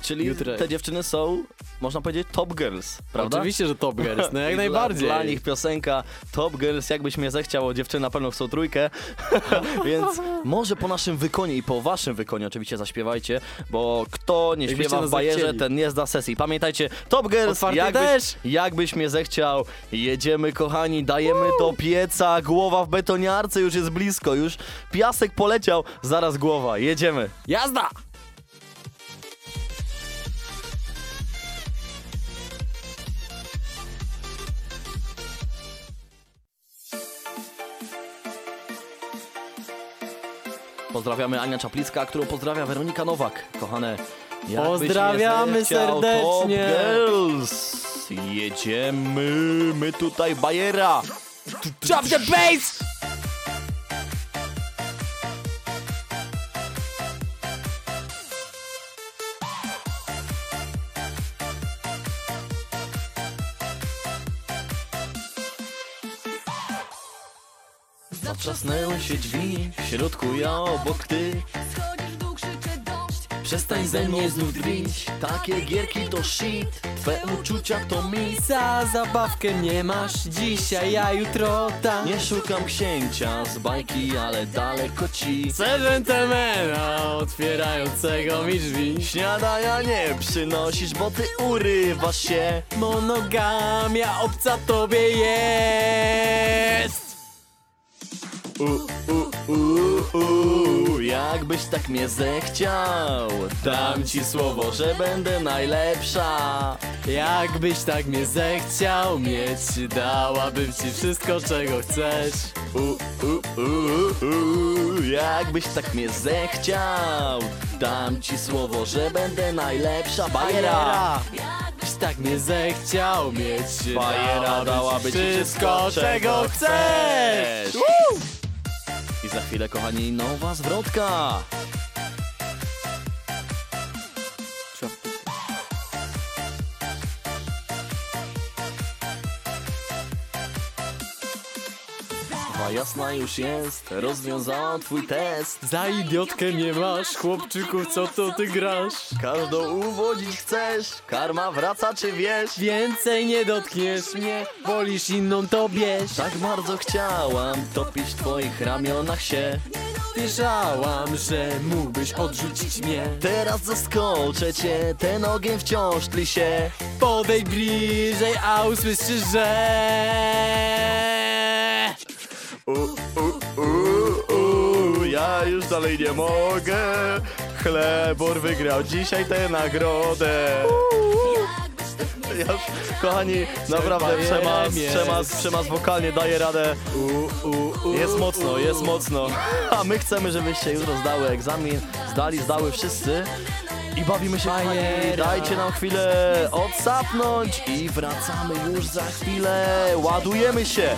Czyli Jutro. te dziewczyny są, można powiedzieć, top girls, prawda? Oczywiście, że Top Girls, no jak [LAUGHS] I najbardziej. Dla, dla nich piosenka Top Girls, jakbyś mnie zechciał, dziewczyny na pewno chcą trójkę, [LAUGHS] więc może po naszym wykonie i po waszym wykonie oczywiście zaśpiewajcie, bo kto nie Jakbyście śpiewa w bajerze, zechcieli. ten nie zda sesji. Pamiętajcie, Top Girls, jakbyś, deszcz. jakbyś mnie zechciał, jedziemy kochani, dajemy do pieca, głowa w betoniarce już jest blisko, już piasek poleciał, zaraz głowa, jedziemy. Jazda! Pozdrawiamy Ania Czaplicka, którą pozdrawia Weronika Nowak. Kochane, jakbyś Pozdrawiamy zechciał, serdecznie. Top Girls. Jedziemy, my tutaj Bajera. Drop the bass! Zatrzasnęły się drzwi, w środku ja obok ty. Schodzisz w dół, krzyczę dość Przestań ze mnie znów drwić, takie gierki to shit. Twe uczucia to mis. Za zabawkę nie masz dzisiaj, a jutro tam. Nie szukam księcia z bajki, ale daleko ci. Chcę dżentelmena otwierającego mi drzwi. Śniadania nie przynosisz, bo ty urywasz się. Monogamia obca tobie jest. U, u, u, jakbyś tak mnie zechciał Dam ci słowo, że będę najlepsza. Jakbyś tak mnie zechciał mieć, dałabym ci wszystko czego chcesz. u, u, u, u, Jakbyś tak mnie zechciał Dam ci słowo, że będę najlepsza. Bajera! Jakbyś tak mnie zechciał mieć, Bajera dałaby ci wszystko czego chcesz. I za chwilę, kochani, nowa zwrotka Jasna już jest, rozwiązałam twój test Za idiotkę nie masz, chłopczyku, co to ty grasz? Każdą uwodzić chcesz, karma wraca czy wiesz? Więcej nie dotkniesz mnie, wolisz inną to bierz. Tak bardzo chciałam topić w twoich ramionach się Wierzałam, że mógłbyś odrzucić mnie. Teraz zaskoczę cię, ten ogień wciąż tli się Podejdź bliżej, a usłyszysz, że... Ja już dalej nie mogę Chlebor wygrał dzisiaj tę nagrodę ja kochani, naprawdę przemas, przemas, przemas wokalnie daje radę. Jest mocno, jest mocno. [LAUGHS] A my chcemy, żebyście jutro zdały egzamin, zdali, zdały wszyscy. I bawimy się, kochani. Dajcie nam chwilę odsapnąć i wracamy już za chwilę. Ładujemy się.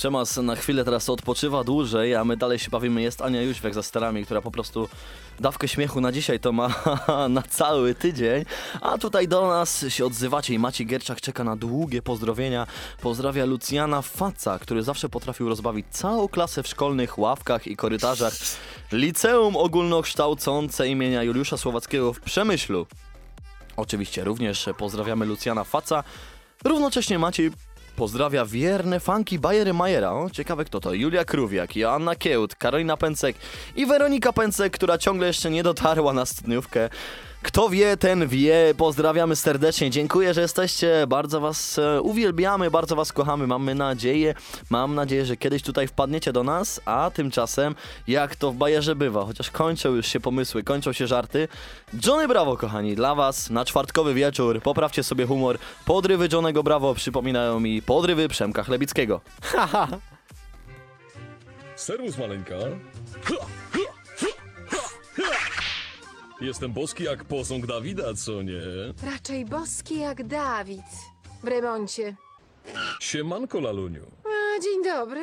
Przemas na chwilę teraz odpoczywa dłużej, a my dalej się bawimy. Jest Ania Jóźwiak za sterami, która po prostu dawkę śmiechu na dzisiaj to ma [LAUGHS] na cały tydzień. A tutaj do nas się odzywacie i Maciej Gierczak czeka na długie pozdrowienia. Pozdrawia Lucjana Faca, który zawsze potrafił rozbawić całą klasę w szkolnych ławkach i korytarzach Liceum Ogólnokształcące imienia Juliusza Słowackiego w Przemyślu. Oczywiście również pozdrawiamy Lucjana Faca. Równocześnie Maciej Pozdrawia wierne fanki Bajery Majera. O, ciekawe kto to. Julia Krówiak, Joanna Kiełt, Karolina Pęcek i Weronika Pęcek, która ciągle jeszcze nie dotarła na studniówkę. Kto wie, ten wie. Pozdrawiamy serdecznie. Dziękuję, że jesteście. Bardzo was e, uwielbiamy, bardzo was kochamy. Mamy nadzieję, mam nadzieję, że kiedyś tutaj wpadniecie do nas, a tymczasem jak to w bajerze bywa, chociaż kończą już się pomysły, kończą się żarty. Johnny Bravo, kochani, dla was na czwartkowy wieczór. Poprawcie sobie humor. Podrywy Johnego Bravo przypominają mi podrywy Przemka Chlebickiego. [LAUGHS] Serwus maleńka. Jestem boski jak posąg Dawida, co nie? Raczej boski jak Dawid. W remoncie. Siemanko, laluniu. A, dzień dobry.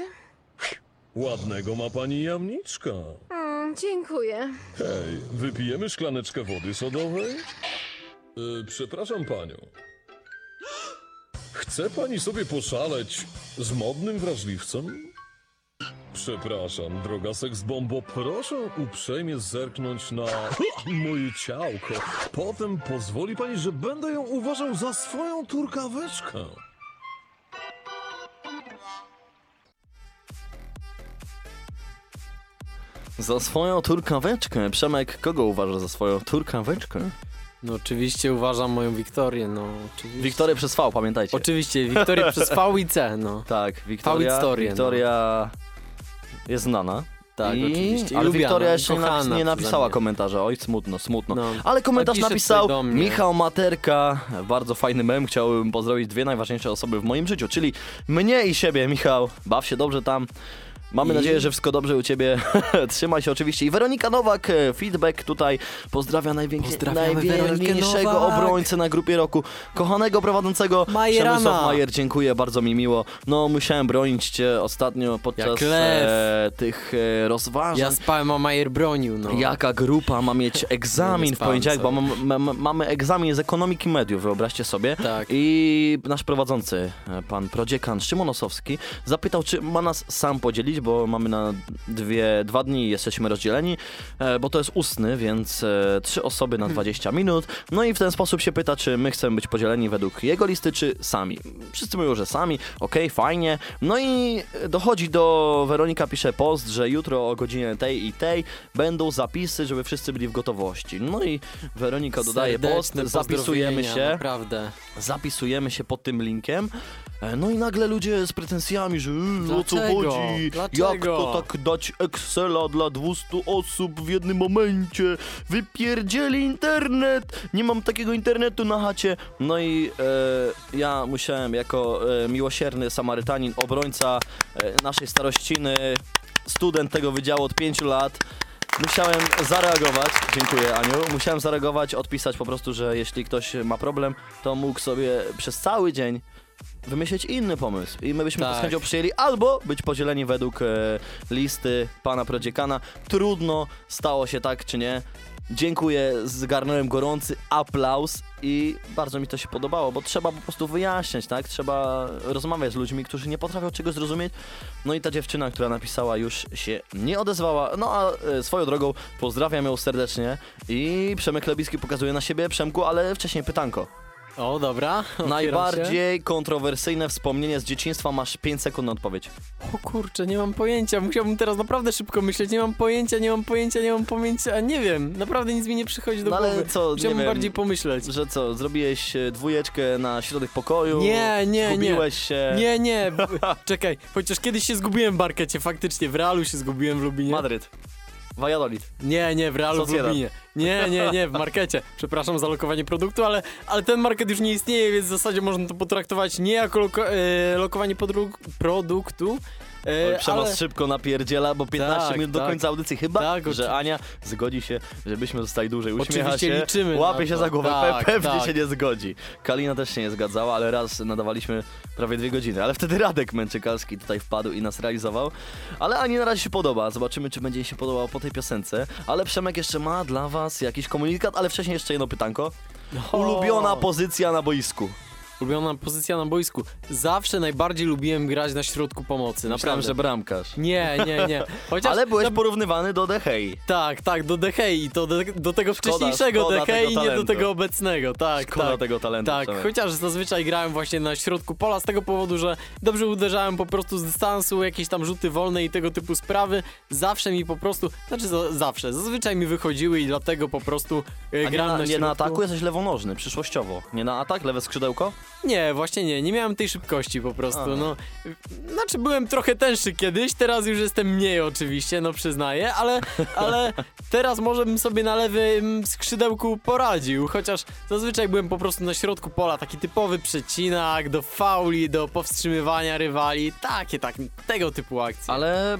Ładnego ma pani jamniczka. Mm, dziękuję. Hej, wypijemy szklaneczkę wody sodowej? Y, przepraszam panią. Chce pani sobie poszaleć z modnym wrażliwcem? Przepraszam, droga seks bombo, proszę uprzejmie zerknąć na [LAUGHS] moje ciałko. Potem pozwoli pani, że będę ją uważał za swoją turkaweczkę. Za swoją turkaweczkę. Przemek, kogo uważa za swoją turkaweczkę? No oczywiście uważam moją Wiktorię, no oczywiście. Wiktorię przez V, pamiętajcie. Oczywiście, Wiktorię przez V i C, no. Tak, Wiktoria, Wiktorię, Wiktoria jest znana. Tak, I, oczywiście. I ale lubiana, Wiktoria jeszcze nie, napis, nie napisała komentarza. Oj, smutno, smutno. No. Ale komentarz Napisze napisał tutaj do mnie. Michał Materka. Bardzo fajny mem. Chciałbym pozdrowić dwie najważniejsze osoby w moim życiu, czyli mnie i siebie, Michał. Baw się dobrze tam. Mamy I- nadzieję, że wszystko dobrze u ciebie. [LAUGHS] Trzymaj się oczywiście. I Weronika Nowak, e, feedback tutaj. Pozdrawia największy, największego Nowak. obrońcę na grupie roku. Kochanego prowadzącego Majerana. Przemysław Majer, dziękuję, bardzo mi miło. No, musiałem bronić cię ostatnio podczas e, tych e, rozważań. Ja spałem, a Majer bronił, no. Jaka grupa ma mieć [LAUGHS] egzamin w poniedziałek, bo mamy egzamin z ekonomiki mediów, wyobraźcie sobie. Tak. I nasz prowadzący, e, pan prodziekan Szymon Osowski, zapytał, czy ma nas sam podzielić, bo mamy na dwie, dwa dni jesteśmy rozdzieleni, e, bo to jest ustny, więc e, trzy osoby na 20 minut. No i w ten sposób się pyta, czy my chcemy być podzieleni według jego listy, czy sami. Wszyscy mówią, że sami, okej, fajnie. No i dochodzi do, Weronika pisze post, że jutro o godzinie tej i tej będą zapisy, żeby wszyscy byli w gotowości. No i Weronika dodaje post, Serdeczne zapisujemy pozdrowienia, się Naprawdę. zapisujemy się pod tym linkiem. E, No i nagle ludzie z pretensjami, że "Yy, o co chodzi? Dlaczego? Jak to tak dać Excela dla 200 osób w jednym momencie? Wypierdzieli internet! Nie mam takiego internetu na chacie. No i e, ja musiałem jako e, miłosierny Samarytanin, obrońca e, naszej starościny, student tego wydziału od 5 lat, Musiałem zareagować, dziękuję Aniu, musiałem zareagować, odpisać po prostu, że jeśli ktoś ma problem, to mógł sobie przez cały dzień wymyślić inny pomysł i my byśmy to z Tak. chęcią przyjęli, albo być podzieleni według e, listy pana prodziekana. Trudno, stało się tak czy nie. Dziękuję, zgarnąłem gorący aplauz i bardzo mi to się podobało, bo trzeba po prostu wyjaśniać, tak? Trzeba rozmawiać z ludźmi, którzy nie potrafią czegoś zrozumieć. No i ta dziewczyna, która napisała, już się nie odezwała. No a e, swoją drogą pozdrawiam ją serdecznie i Przemek Lebicki pokazuje na siebie, Przemku, ale wcześniej pytanko. O, dobra. otwieram się. Najbardziej kontrowersyjne wspomnienie z dzieciństwa masz 5 sekund na odpowiedź. O kurczę, nie mam pojęcia. Musiałbym teraz naprawdę szybko myśleć. Nie mam pojęcia, nie mam pojęcia, nie mam pojęcia. Nie wiem, naprawdę nic mi nie przychodzi do No głowy. ale co, nie Musiałbym wiem, bardziej pomyśleć. Że co, zrobiłeś e, dwójeczkę na środek pokoju? Nie, nie, nie. Zgubiłeś się? Nie, nie. b- Czekaj, chociaż kiedyś się zgubiłem w Barkecie, faktycznie. W Realu się zgubiłem w Lubinie. Madryt. Valladolid. Nie, nie, w Realu w Sociedad. Lubinie. Nie, nie, nie, w markecie. [LAUGHS] Przepraszam za lokowanie produktu, ale, ale ten market już nie istnieje, więc w zasadzie można to potraktować nie jako loko, e, lokowanie podru- produktu. E, Przemas ale... szybko napierdziela, bo 15 Tak, minut do tak. końca audycji. Chyba, Tak, że Ania zgodzi się, żebyśmy zostali dłużej. Uśmiecha Oczywiście się, liczymy łapie się za głowę. Tak, Pe- pewnie tak. się nie zgodzi. Kalina też się nie zgadzała, ale raz nadawaliśmy prawie dwie godziny. Ale wtedy Radek Męczykalski tutaj wpadł i nas realizował. Ale Ani na razie się podoba. Zobaczymy, czy będzie jej się podobało po tej piosence. Ale Przemek jeszcze ma dla was jakiś komunikat, ale wcześniej jeszcze jedno pytanko. Ulubiona pozycja na boisku. Ulubiona pozycja na boisku. Zawsze najbardziej lubiłem grać na środku pomocy, Myślałem, naprawdę. że bramkarz. Nie, nie, nie. Chociaż Ale byłeś porównywany do Dehei. Tak, tak, do Dehei to do, do tego Szkoda, wcześniejszego szkoda Dehei, tego nie do talentu. tego obecnego, tak, Szkoda tak. tego talentu, Tak, Przemek. chociaż zazwyczaj grałem właśnie na środku pola z tego powodu, że dobrze uderzałem po prostu z dystansu, jakieś tam rzuty wolne i tego typu sprawy. Zawsze mi po prostu, znaczy za, zawsze, zazwyczaj mi wychodziły i dlatego po prostu e, A nie grałem na, na, nie na ataku jesteś lewonożny, przyszłościowo. Nie na atak, lewe skrzydełko? Nie, właśnie nie, nie miałem tej szybkości po prostu, Aha. no. Znaczy byłem trochę tęższy kiedyś, teraz już jestem mniej oczywiście, no przyznaję, ale, [LAUGHS] ale teraz może bym sobie na lewym skrzydełku poradził, chociaż zazwyczaj byłem po prostu na środku pola, taki typowy przecinak do fauli, do powstrzymywania rywali, takie, tak, tego typu akcje. Ale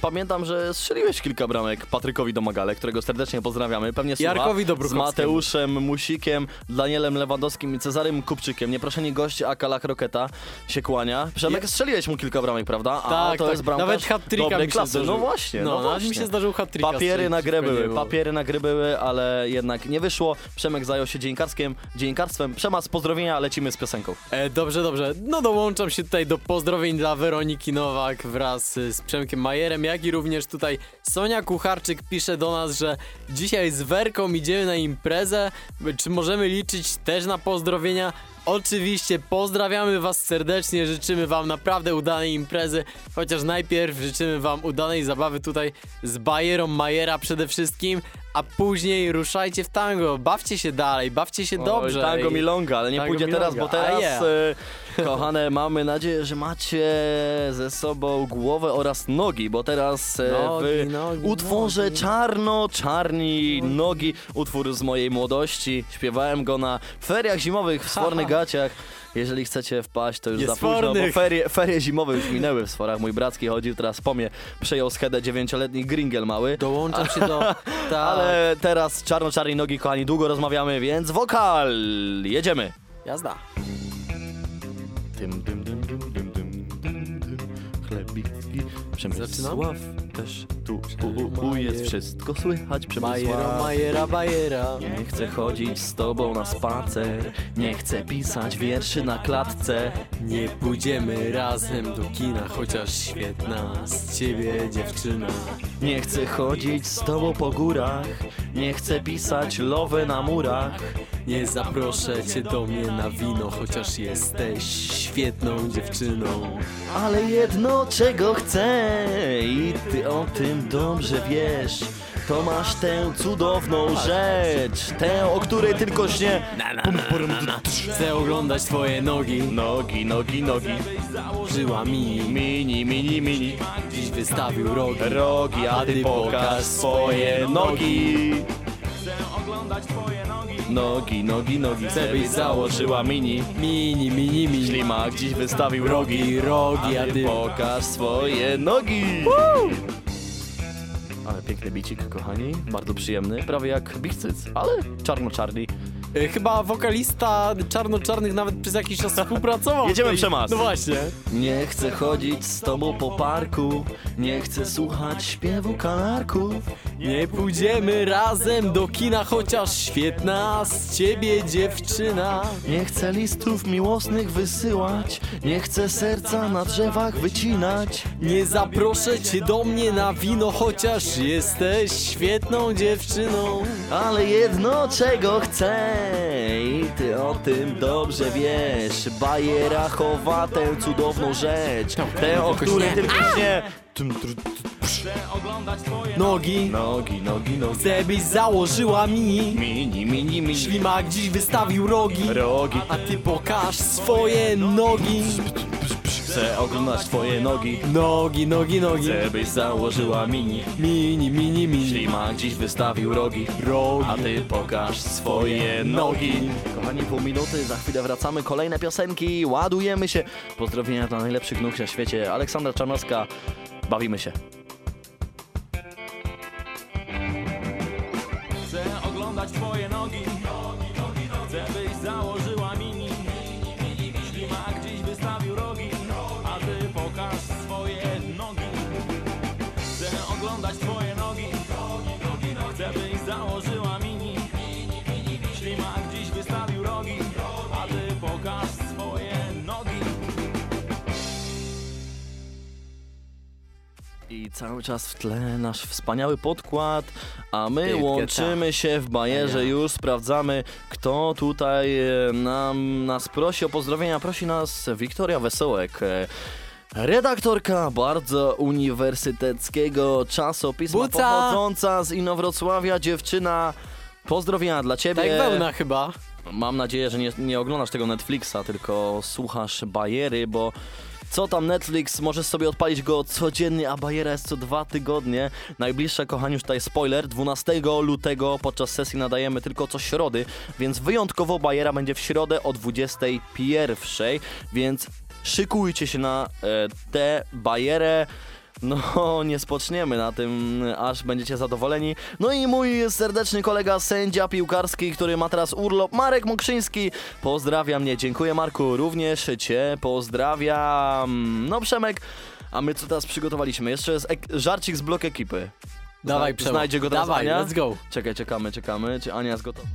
pamiętam, że strzeliłeś kilka bramek Patrykowi Domagale, którego serdecznie pozdrawiamy. Pewnie słucha. Jarkowi Z. Mateuszem Musikiem, Danielem Lewandowskim i Cezarym Kupczykiem. Nieproszeni goście Akala Kroketa się kłania. Przemek, strzeliłeś mu kilka bramek, prawda? A Tak, to tak. jest bramkarz Nawet hat-tricka dobrej klasy. No właśnie, No, no, właśnie. mi się zdarzył hat-tricka Papiery na grę były, papiery na były, ale jednak nie wyszło. Przemek zajął się dziennikarstwem, dziennikarstwem. Przemas, pozdrowienia, lecimy z piosenką. E, dobrze, dobrze. No dołączam się tutaj do pozdrowień dla Weroniki Nowak wraz z Przemkiem Majerem, jak i również tutaj Sonia Kucharczyk pisze do nas, że dzisiaj z Werką idziemy na imprezę. Czy możemy liczyć też na pozdrowienia? Oczywiście pozdrawiamy Was serdecznie, życzymy Wam naprawdę udanej imprezy, chociaż najpierw życzymy Wam udanej zabawy tutaj z Bajerą Majera przede wszystkim, a później ruszajcie w tango, bawcie się dalej, bawcie się dobrze. Oj, tango milonga, ale nie Tango pójdzie teraz, bo milonga, teraz, yeah. e, kochane, mamy nadzieję, że macie ze sobą głowę oraz nogi, bo teraz e, Nogi, w nogi, utworze nogi. Czarno-Czarni Nogi, utwór z mojej młodości, śpiewałem go na feriach zimowych w Sfornych [LAUGHS] Gaciach. Jeżeli chcecie wpaść, to już Nie za późno, bo Sfornych. ferie, ferie zimowe już minęły w Sforach. Mój bracki chodził teraz po mnie, przejął schedę dziewięcioletni gringel mały. Dołączam się do... [LAUGHS] Tak. Ale teraz czarno-czarnej nogi, kochani, długo rozmawiamy, więc wokal! Jedziemy! Jazda. Tym, dym, dym, dym, dym, dym, dym, dym. Chlebiki, Przemysław też. Tu u, u, u, jest wszystko słychać Majera, Przemysław. Majera, Bajera. Nie chcę chodzić z tobą na spacer. Nie chcę pisać wierszy na klatce. Nie pójdziemy razem do kina, chociaż świetna z ciebie dziewczyna. Nie chcę chodzić z tobą po górach. Nie chcę pisać love na murach Nie zaproszę cię do mnie na wino, chociaż jesteś świetną dziewczyną. Ale jedno czego chcę i ty o tym dobrze wiesz. To masz tę cudowną rzecz Tę, o której tylko śnie Chcę oglądać twoje nogi, Nogi, nogi, nogi. Żyła mi. Mini, mini, mini. Dziś wystawił rogi. Rogi, a ty pokaż swoje nogi Nogi, nogi, nogi Chcę byś założyła mini Mini, mini, mini. Ślimak dziś wystawił rogi Rogi, A ty pokaż swoje nogi Ale piękny bicik, kochani, bardzo przyjemny, prawie jak bichcyc, ale czarno-czarny. E, Chyba wokalista czarno-czarnych nawet przez jakiś czas współpracował. Jedziemy tej- przemas. No właśnie. Nie chcę chodzić z tobą po parku, nie chcę słuchać śpiewu kanarków. Nie pójdziemy razem do kina, chociaż świetna z ciebie dziewczyna. Nie chcę listów miłosnych wysyłać, nie chcę serca na drzewach wycinać. Nie zaproszę cię do mnie na wino, chociaż jesteś świetną dziewczyną. Ale jedno czego chcę i ty o tym dobrze wiesz. Bajera chowa tę cudowną rzecz. Tę, o której tylko nie Nogi, Nogi, nogi, nogi założyła mi. Mini, mini, mini. Ślimak dziś wystawił rogi, Rogi. A ty pokaż swoje nogi. Chcę oglądać twoje nogi. Nogi, nogi, nogi. Chcę byś założyła mini. Mini, mini, mini. Ślimak dziś wystawił rogi. Rogi. A ty pokaż swoje nogi. Kochani, pół minuty, za chwilę wracamy. Kolejne piosenki, ładujemy się. Pozdrowienia dla najlepszych nóg na świecie. Aleksandra Czarnowska Bawimy się. Chcę oglądać twoje nogi I cały czas w tle nasz wspaniały podkład, a my Pięknie, łączymy się w bajerze, już sprawdzamy, kto tutaj e, nam, nas prosi o pozdrowienia. Prosi nas Wiktoria Wesołek. e, Redaktorka bardzo uniwersyteckiego czasopisma Buca! pochodząca z Inowrocławia, dziewczyna. Pozdrowienia dla ciebie. Tak wełna chyba. Mam nadzieję, że nie, nie oglądasz tego Netflixa, tylko słuchasz bajery, bo co tam Netflix, możesz sobie odpalić go codziennie, a bajera jest co dwa tygodnie. Najbliższe, kochani, już tutaj spoiler, 12 lutego podczas sesji nadajemy tylko co środy, więc wyjątkowo bajera będzie w środę o 21, więc szykujcie się na e, tę bajerę. No, nie spoczniemy na tym, aż będziecie zadowoleni. No i mój serdeczny kolega sędzia piłkarski, który ma teraz urlop, Marek Mokrzyński. Pozdrawia mnie, dziękuję Marku, również Cię pozdrawiam. No Przemek, a my co teraz przygotowaliśmy? Jeszcze jest ek- żarcik z blok ekipy. Dawaj, Zna- Przemo. Znajdzie go teraz Dawaj, Ania? let's go. Czekaj, czekamy, czekamy. Czy Ania jest gotowa?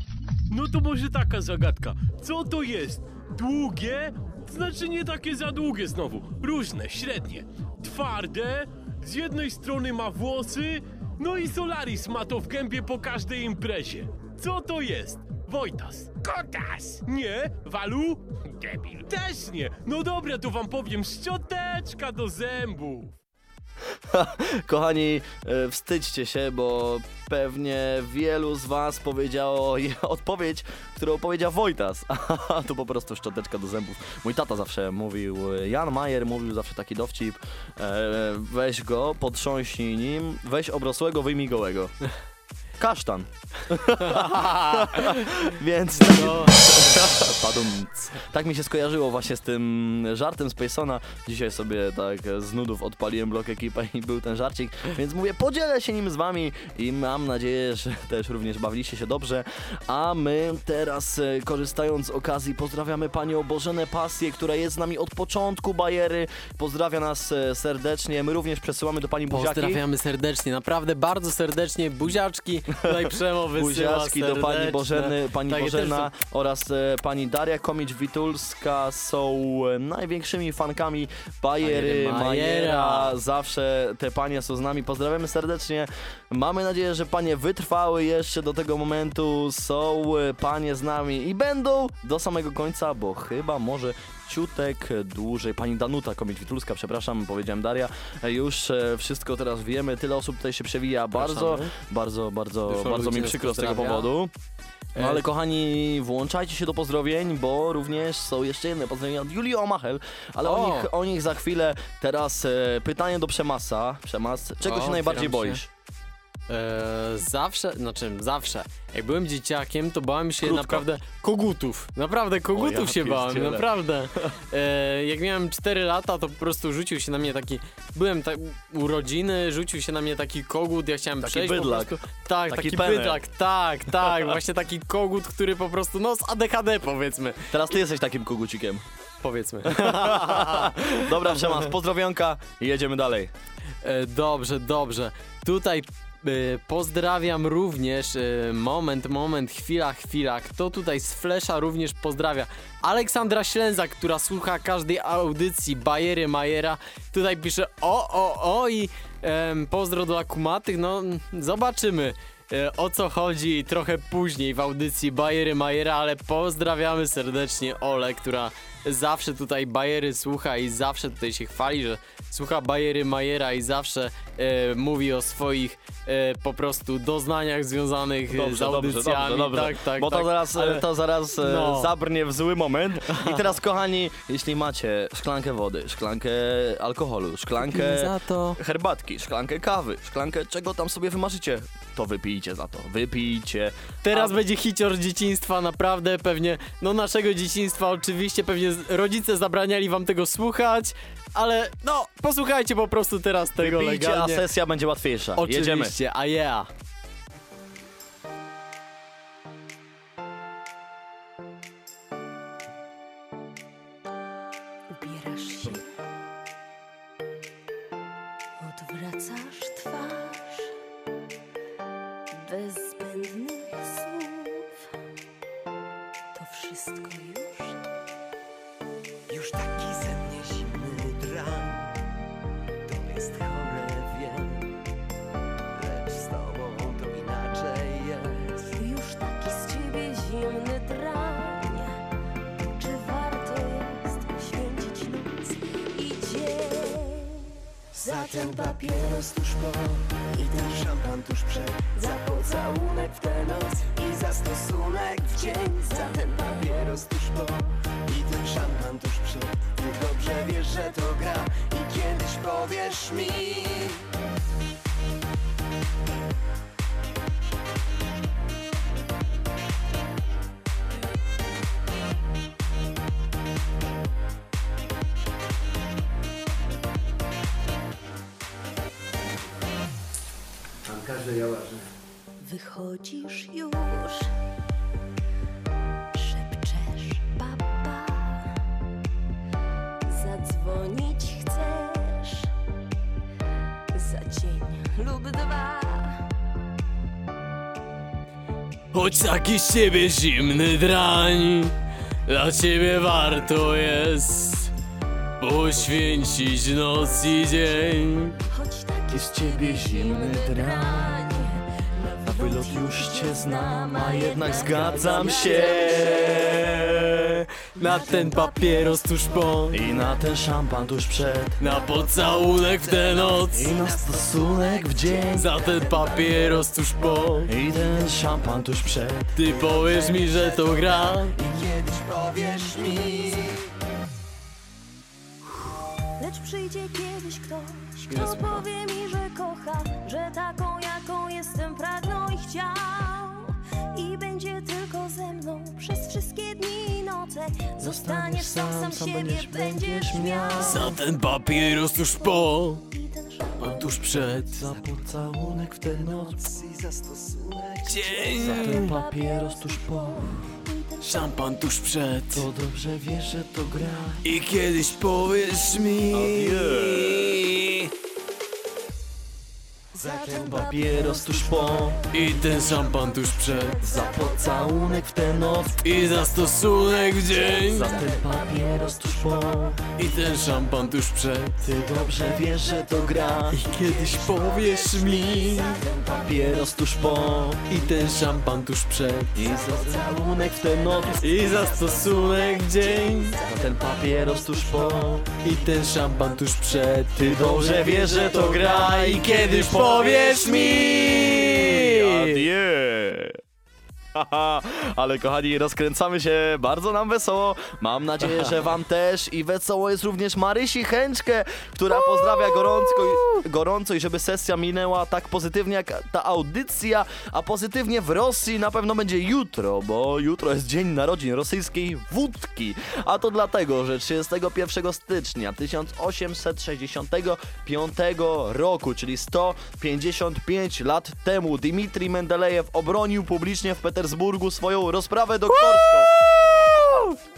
No to może taka zagadka. Co to jest? Długie? Znaczy nie takie za długie znowu. Różne, średnie. Twarde? Z jednej strony ma włosy, no i Solaris ma to w gębie po każdej imprezie. Co to jest? Wojtas. Kotas! Nie? Walu? Debil. Też nie. No dobra, to wam powiem. Szczoteczka do zębów. [LAUGHS] Kochani, e, wstydźcie się, bo pewnie wielu z was powiedziało [LAUGHS] odpowiedź, którą powiedział Wojtas. [LAUGHS] To po prostu szczoteczka do zębów. Mój tata zawsze mówił, Jan Majer mówił zawsze taki dowcip, e, weź go, potrząśnij nim, weź obrosłego, wyjmij gołego. Kasztan. [LAUGHS] Więc No. [LAUGHS] Padum. tak mi się skojarzyło właśnie z tym żartem z Pacona. Dzisiaj sobie tak z nudów odpaliłem blok ekipę i był ten żarcik, więc mówię, podzielę się nim z wami i mam nadzieję, że też również bawiliście się dobrze. A my teraz e, korzystając z okazji pozdrawiamy panią Bożenę Pasję, która jest z nami od początku bajery. Pozdrawia nas e, serdecznie. My również przesyłamy do pani buziaki. Pozdrawiamy serdecznie, naprawdę bardzo serdecznie. Buziaczki, tutaj Przemo wysyła [LAUGHS] Buziaczki do pani. Bożeny, pani Takie Bożena też oraz e, pani Daria Komicz-Witulska są e, największymi fankami Bajery, Bajery, Majera. Majera. Zawsze te panie są z nami. Pozdrawiamy serdecznie. Mamy nadzieję, że panie wytrwały jeszcze do tego momentu. Są e, panie z nami i będą do samego końca, bo chyba może ciutek dłużej. Pani Danuta Komicz-Witulska, przepraszam, powiedziałem Daria. Już e, wszystko teraz wiemy. Tyle osób tutaj się przewija. Bardzo, bardzo, bardzo, bardzo mi przykro z tego powodu. No E, ale kochani, włączajcie się do pozdrowień, bo również są jeszcze jedne pozdrowienia od Julii Omachel, ale o, O! nich, o nich za chwilę. Teraz e, pytanie do Przemasa. Przemas, czego O, się najbardziej otwieram się. Eee, zawsze, znaczy zawsze. Jak byłem dzieciakiem, to bałem się Krótko. naprawdę kogutów. Naprawdę kogutów ja się bałem, pierdzielę. naprawdę. Eee, [LAUGHS] jak miałem 4 lata, to po prostu rzucił się na mnie taki. Byłem tak u rodziny, rzucił się na mnie taki kogut, ja chciałem Taki przejść bydlak. po prostu. Tak, Taki taki, bydlak, tak, tak. [LAUGHS] właśnie taki kogut, który po prostu, no z ADHD powiedzmy. Teraz ty jesteś takim kogucikiem. Powiedzmy. [LAUGHS] Dobra, Przemas, pozdrowionka i jedziemy dalej. E, dobrze, dobrze. Tutaj e, pozdrawiam również. E, moment, moment, chwila, chwila. Kto tutaj z Flesza również pozdrawia? Aleksandra Ślęza, która słucha każdej audycji Bajery Majera. Tutaj pisze o, o, o i pozdro dla kumatych. No, zobaczymy. e, O co chodzi trochę później w audycji Bajery Majera, ale pozdrawiamy serdecznie Ole, która zawsze tutaj Bajery słucha i zawsze tutaj się chwali, że słucha Bajery Majera i zawsze e, mówi o swoich e, po prostu doznaniach związanych e, z audycjami. Tak, tak, Bo to tak. zaraz, Ale- to zaraz e, No. zabrnie w zły moment. I teraz, [LAUGHS] kochani, jeśli macie szklankę wody, szklankę alkoholu, szklankę Za to. herbatki, szklankę kawy, szklankę czego tam sobie wymarzycie, to wypijcie za to. Wypijcie. Teraz będzie hicior dzieciństwa, naprawdę pewnie, no naszego dzieciństwa oczywiście, pewnie rodzice zabraniali wam tego słuchać, ale no, posłuchajcie po prostu teraz tego Wypijcie, a legalnie. sesja będzie łatwiejsza. Oczywiście, Jedziemy. a yeah. Taki z ciebie zimny drań Dla ciebie warto jest. Poświęcić noc i dzień. Choć taki z ciebie zimny drań. A wylot już cię znam, a jednak zgadzam się Na ten papieros tuż po. I na ten szampan tuż przed. Na pocałunek w tę noc. I na stosunek w dzień. Za ten papieros tuż po. I ten szampan tuż przed. Ty powiesz mi, że to gra tuż po. A tuż przed. Za pocałunek w tę noc i za stosunek dzień. Za ten papieros tuż po. Szampan tuż przed. To dobrze wiesz, że to gra. I kiedyś powiesz mi. Za ten papieros tuż po. I ten szampan tuż przed. Za pocałunek w tę noc. I za stosunek w dzień. Za ten papieros tuż po. I ten szampan tuż przed. Ty dobrze wiesz, że to gra. I kiedyś powiesz mi. Papieros tuż po. I ten szampan tuż przed. I za pocałunek w tę noc. I za stosunek w dzień. Za ten papieros tuż po. I ten szampan tuż przed. Ty dobrze wiesz, że to gra. I kiedyś powiesz mi Adieu. Ale kochani, rozkręcamy się, bardzo nam wesoło. Mam nadzieję, że wam też i wesoło jest również Marysi Chęczkę, która pozdrawia gorąco, gorąco i żeby sesja minęła tak pozytywnie jak ta audycja, a pozytywnie w Rosji na pewno będzie jutro, bo jutro jest dzień narodzin rosyjskiej wódki. A to dlatego, że 31 stycznia 1865 roku, czyli 155 lat temu, Dmitrij Mendelejew obronił publicznie w Petersburgu swoją rozprawę doktorską.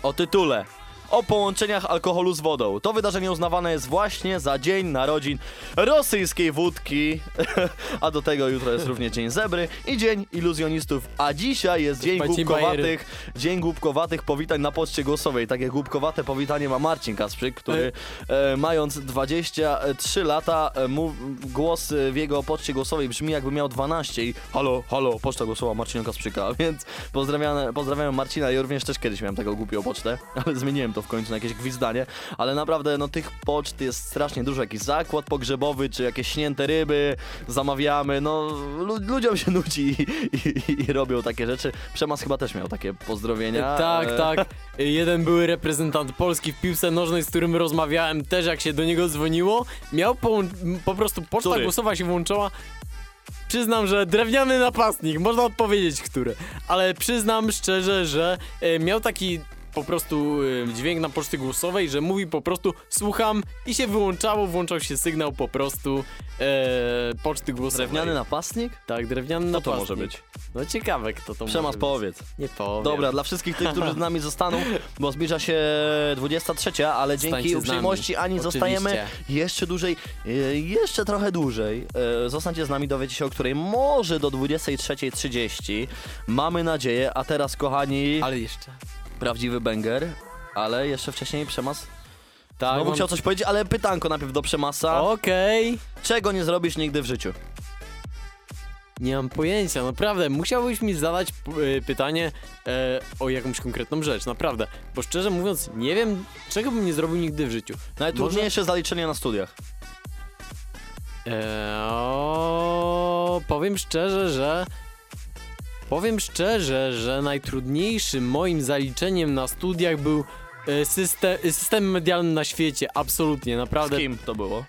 O tytule o połączeniach alkoholu z wodą. To wydarzenie uznawane jest właśnie za dzień narodzin rosyjskiej wódki, [LAUGHS] a do tego jutro jest również dzień zebry i dzień iluzjonistów, a dzisiaj jest dzień głupkowatych, dzień głupkowatych. Powitań na poczcie głosowej. Takie głupkowate powitanie ma Marcin Kasprzyk, który e, mając 23 lata, e, mu, głos e, w jego poczcie głosowej brzmi jakby miał 12 i halo, halo, poczta głosowa Marcina Kasprzyka, [LAUGHS] więc pozdrawiam, pozdrawiam Marcina, ja również też kiedyś miałem taką głupią pocztę, ale zmieniłem to w końcu na jakieś gwizdanie, ale naprawdę no tych poczt jest strasznie dużo, jakiś zakład pogrzebowy, czy jakieś śnięte ryby, zamawiamy, no lu ludziom się nudzi i, i, i robią takie rzeczy. Przemas chyba też miał takie pozdrowienia. Tak, e, tak. Jeden były reprezentant Polski w piłce nożnej, z którym rozmawiałem też jak się do niego dzwoniło. Miał po, po prostu poczta Który? głosowa się włączała. Przyznam, że drewniany napastnik, można odpowiedzieć, który. Ale przyznam szczerze, że e, miał taki po prostu dźwięk na poczcie głosowej, że mówi po prostu słucham i się wyłączało, włączał się sygnał po prostu e, poczty głosowej. Drewniany napastnik? Tak, drewniany Kto to napastnik. może być? No ciekawe kto to Przemas może być. powiedz. Nie powiem. Dobra, dla wszystkich tych, którzy z nami [LAUGHS] zostaną, bo zbliża się 23, ale dzięki uprzejmości Ani Oczywiście. zostajemy jeszcze dłużej, e, jeszcze trochę dłużej. E, Zostańcie z nami, dowiecie się o której może do 23.30. Mamy nadzieję, a teraz kochani, Ale jeszcze. Prawdziwy banger, ale jeszcze wcześniej Przemas. Tak, Znowu mam- chciał coś powiedzieć, ale pytanko najpierw do Przemasa. Okej. Czego nie zrobisz nigdy w życiu? Nie mam pojęcia, naprawdę. Musiałbyś mi zadać p- y, pytanie e, o jakąś konkretną rzecz, naprawdę. Bo szczerze mówiąc, nie wiem, czego bym nie zrobił nigdy w życiu. Najtrudniejsze zaliczenie na studiach. E, o, powiem szczerze, że. Powiem szczerze, że najtrudniejszym moim zaliczeniem na studiach był e, system, system medialny na świecie. Absolutnie, naprawdę. Z kim to było? E,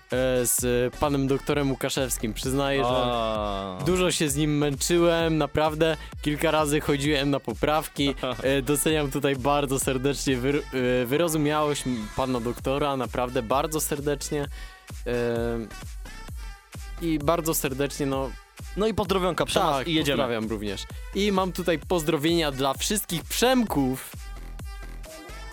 z panem doktorem Łukaszewskim. Przyznaję, że A. dużo się z nim męczyłem, naprawdę. Kilka razy chodziłem na poprawki. [LAUGHS] E, doceniam tutaj bardzo serdecznie wyr, wyrozumiałość pana doktora, naprawdę bardzo serdecznie. I bardzo serdecznie, no. No i pozdrowionka, Przemek, tak, i jedziemy. Pozdrawiam również. I mam tutaj pozdrowienia dla wszystkich Przemków.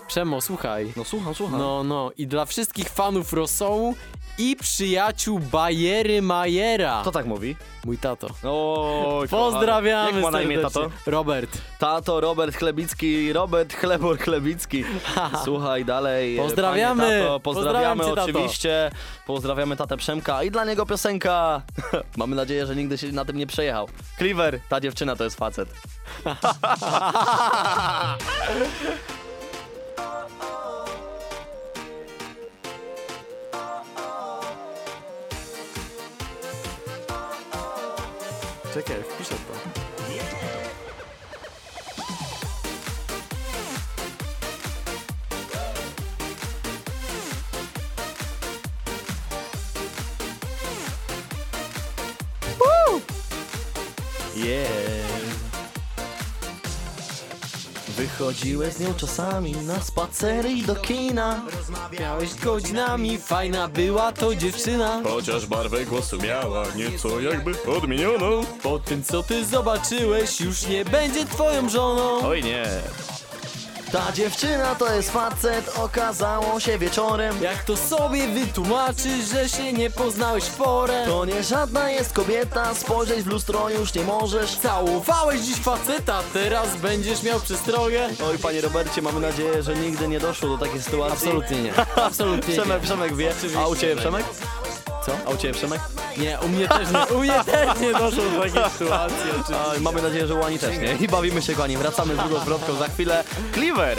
Przemo, słuchaj. No słucham, słucham. No, no. I dla wszystkich fanów Rosołu i przyjaciół Bajery Majera. Kto tak mówi? Mój tato. Oj, Pozdrawiamy. Jak ma na imię serdecznie. tato? Robert. Tato Robert Chlebicki, Robert Chlebor Chlebicki. [LAUGHS] Słuchaj dalej. Pozdrawiamy. Panie tato, pozdrawiamy Pozdrawiam cię, tato. oczywiście. Pozdrawiamy tatę Przemka i dla niego piosenka. [LAUGHS] Mamy nadzieję, że nigdy się na tym nie przejechał. Cleaver, ta dziewczyna to jest facet. [LAUGHS] Czekaj, wpiszę to. Yeah. Wychodziłeś z nią czasami na spacery i do kina. Miałeś godzinami, fajna była to dziewczyna. Chociaż barwę głosu miała nieco jakby odmienioną. Po tym co ty zobaczyłeś, już nie będzie twoją żoną. Oj nie. Ta dziewczyna to jest facet, okazało się wieczorem. Jak to sobie wytłumaczysz, że się nie poznałeś w porę? To nie żadna jest kobieta, spojrzeć w lustro już nie możesz. Całowałeś dziś faceta, teraz będziesz miał przestrogę? Oj, panie Robercie, mamy nadzieję, że nigdy nie doszło do takiej sytuacji. Absolutnie nie. Absolutnie [LAUGHS] Przemek, nie. Przemek wie. A u ciebie Przemek? Co? A u ciebie Przemek? Nie, u mnie też nie, u mnie też nie doszło do takiej sytuacji oczywiście. Mamy nadzieję, że u Ani też nie. I bawimy się kochani. Wracamy z drugą zwrotką za chwilę. Cleaver!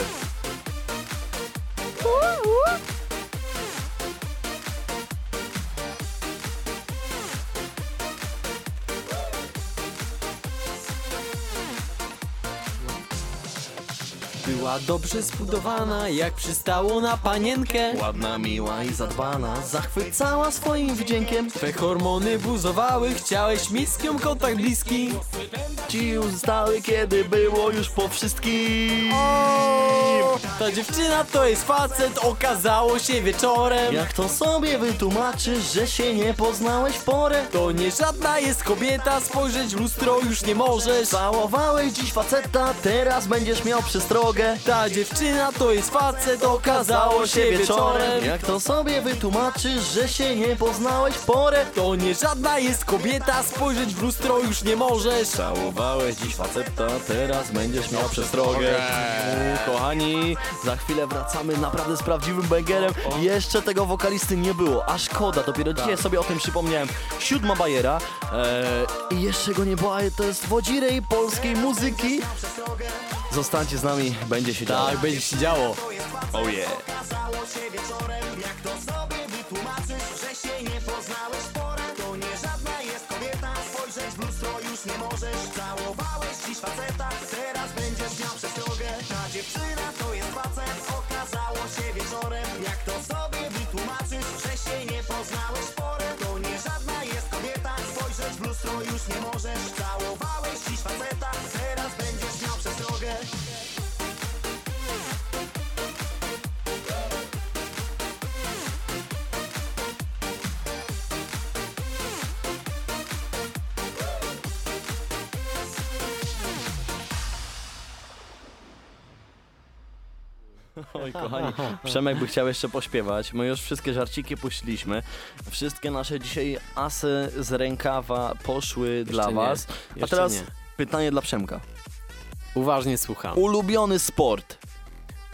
Była dobrze zbudowana, jak przystało na panienkę. Ładna, miła i zadbana, zachwycała swoim wdziękiem. Twe hormony buzowały, chciałeś mieć z nią kontakt bliski. Ci już zostały, kiedy było już po wszystkim. Ta dziewczyna to jest facet, okazało się wieczorem. Jak to sobie wytłumaczysz, że się nie poznałeś w porę? To nie żadna jest kobieta, spojrzeć w lustro już nie możesz. Całowałeś dziś faceta, teraz będziesz miał przestrogę. Ta dziewczyna to jest facet, okazało się wieczorem. Jak to sobie wytłumaczysz, że się nie poznałeś w porę? To nie żadna jest kobieta, spojrzeć w lustro już nie możesz. Całowałeś dziś faceta, teraz będziesz miał przestrogę. U, Kochani, za chwilę wracamy naprawdę z prawdziwym bangerem. Jeszcze tego wokalisty nie było, a szkoda, dopiero dzisiaj sobie o tym przypomniałem. Siódma bajera e, i jeszcze go nie było, ale to jest wodzirej polskiej muzyki. Zostańcie z nami, będzie się działo. Tak, będzie się działo. Oh yeah. Kochani, Przemek by chciał jeszcze pośpiewać. My już wszystkie żarciki puściliśmy. Wszystkie nasze dzisiaj asy z rękawa poszły dla nie, was. A jeszcze teraz nie. pytanie dla Przemka. Uważnie słucham. Ulubiony sport,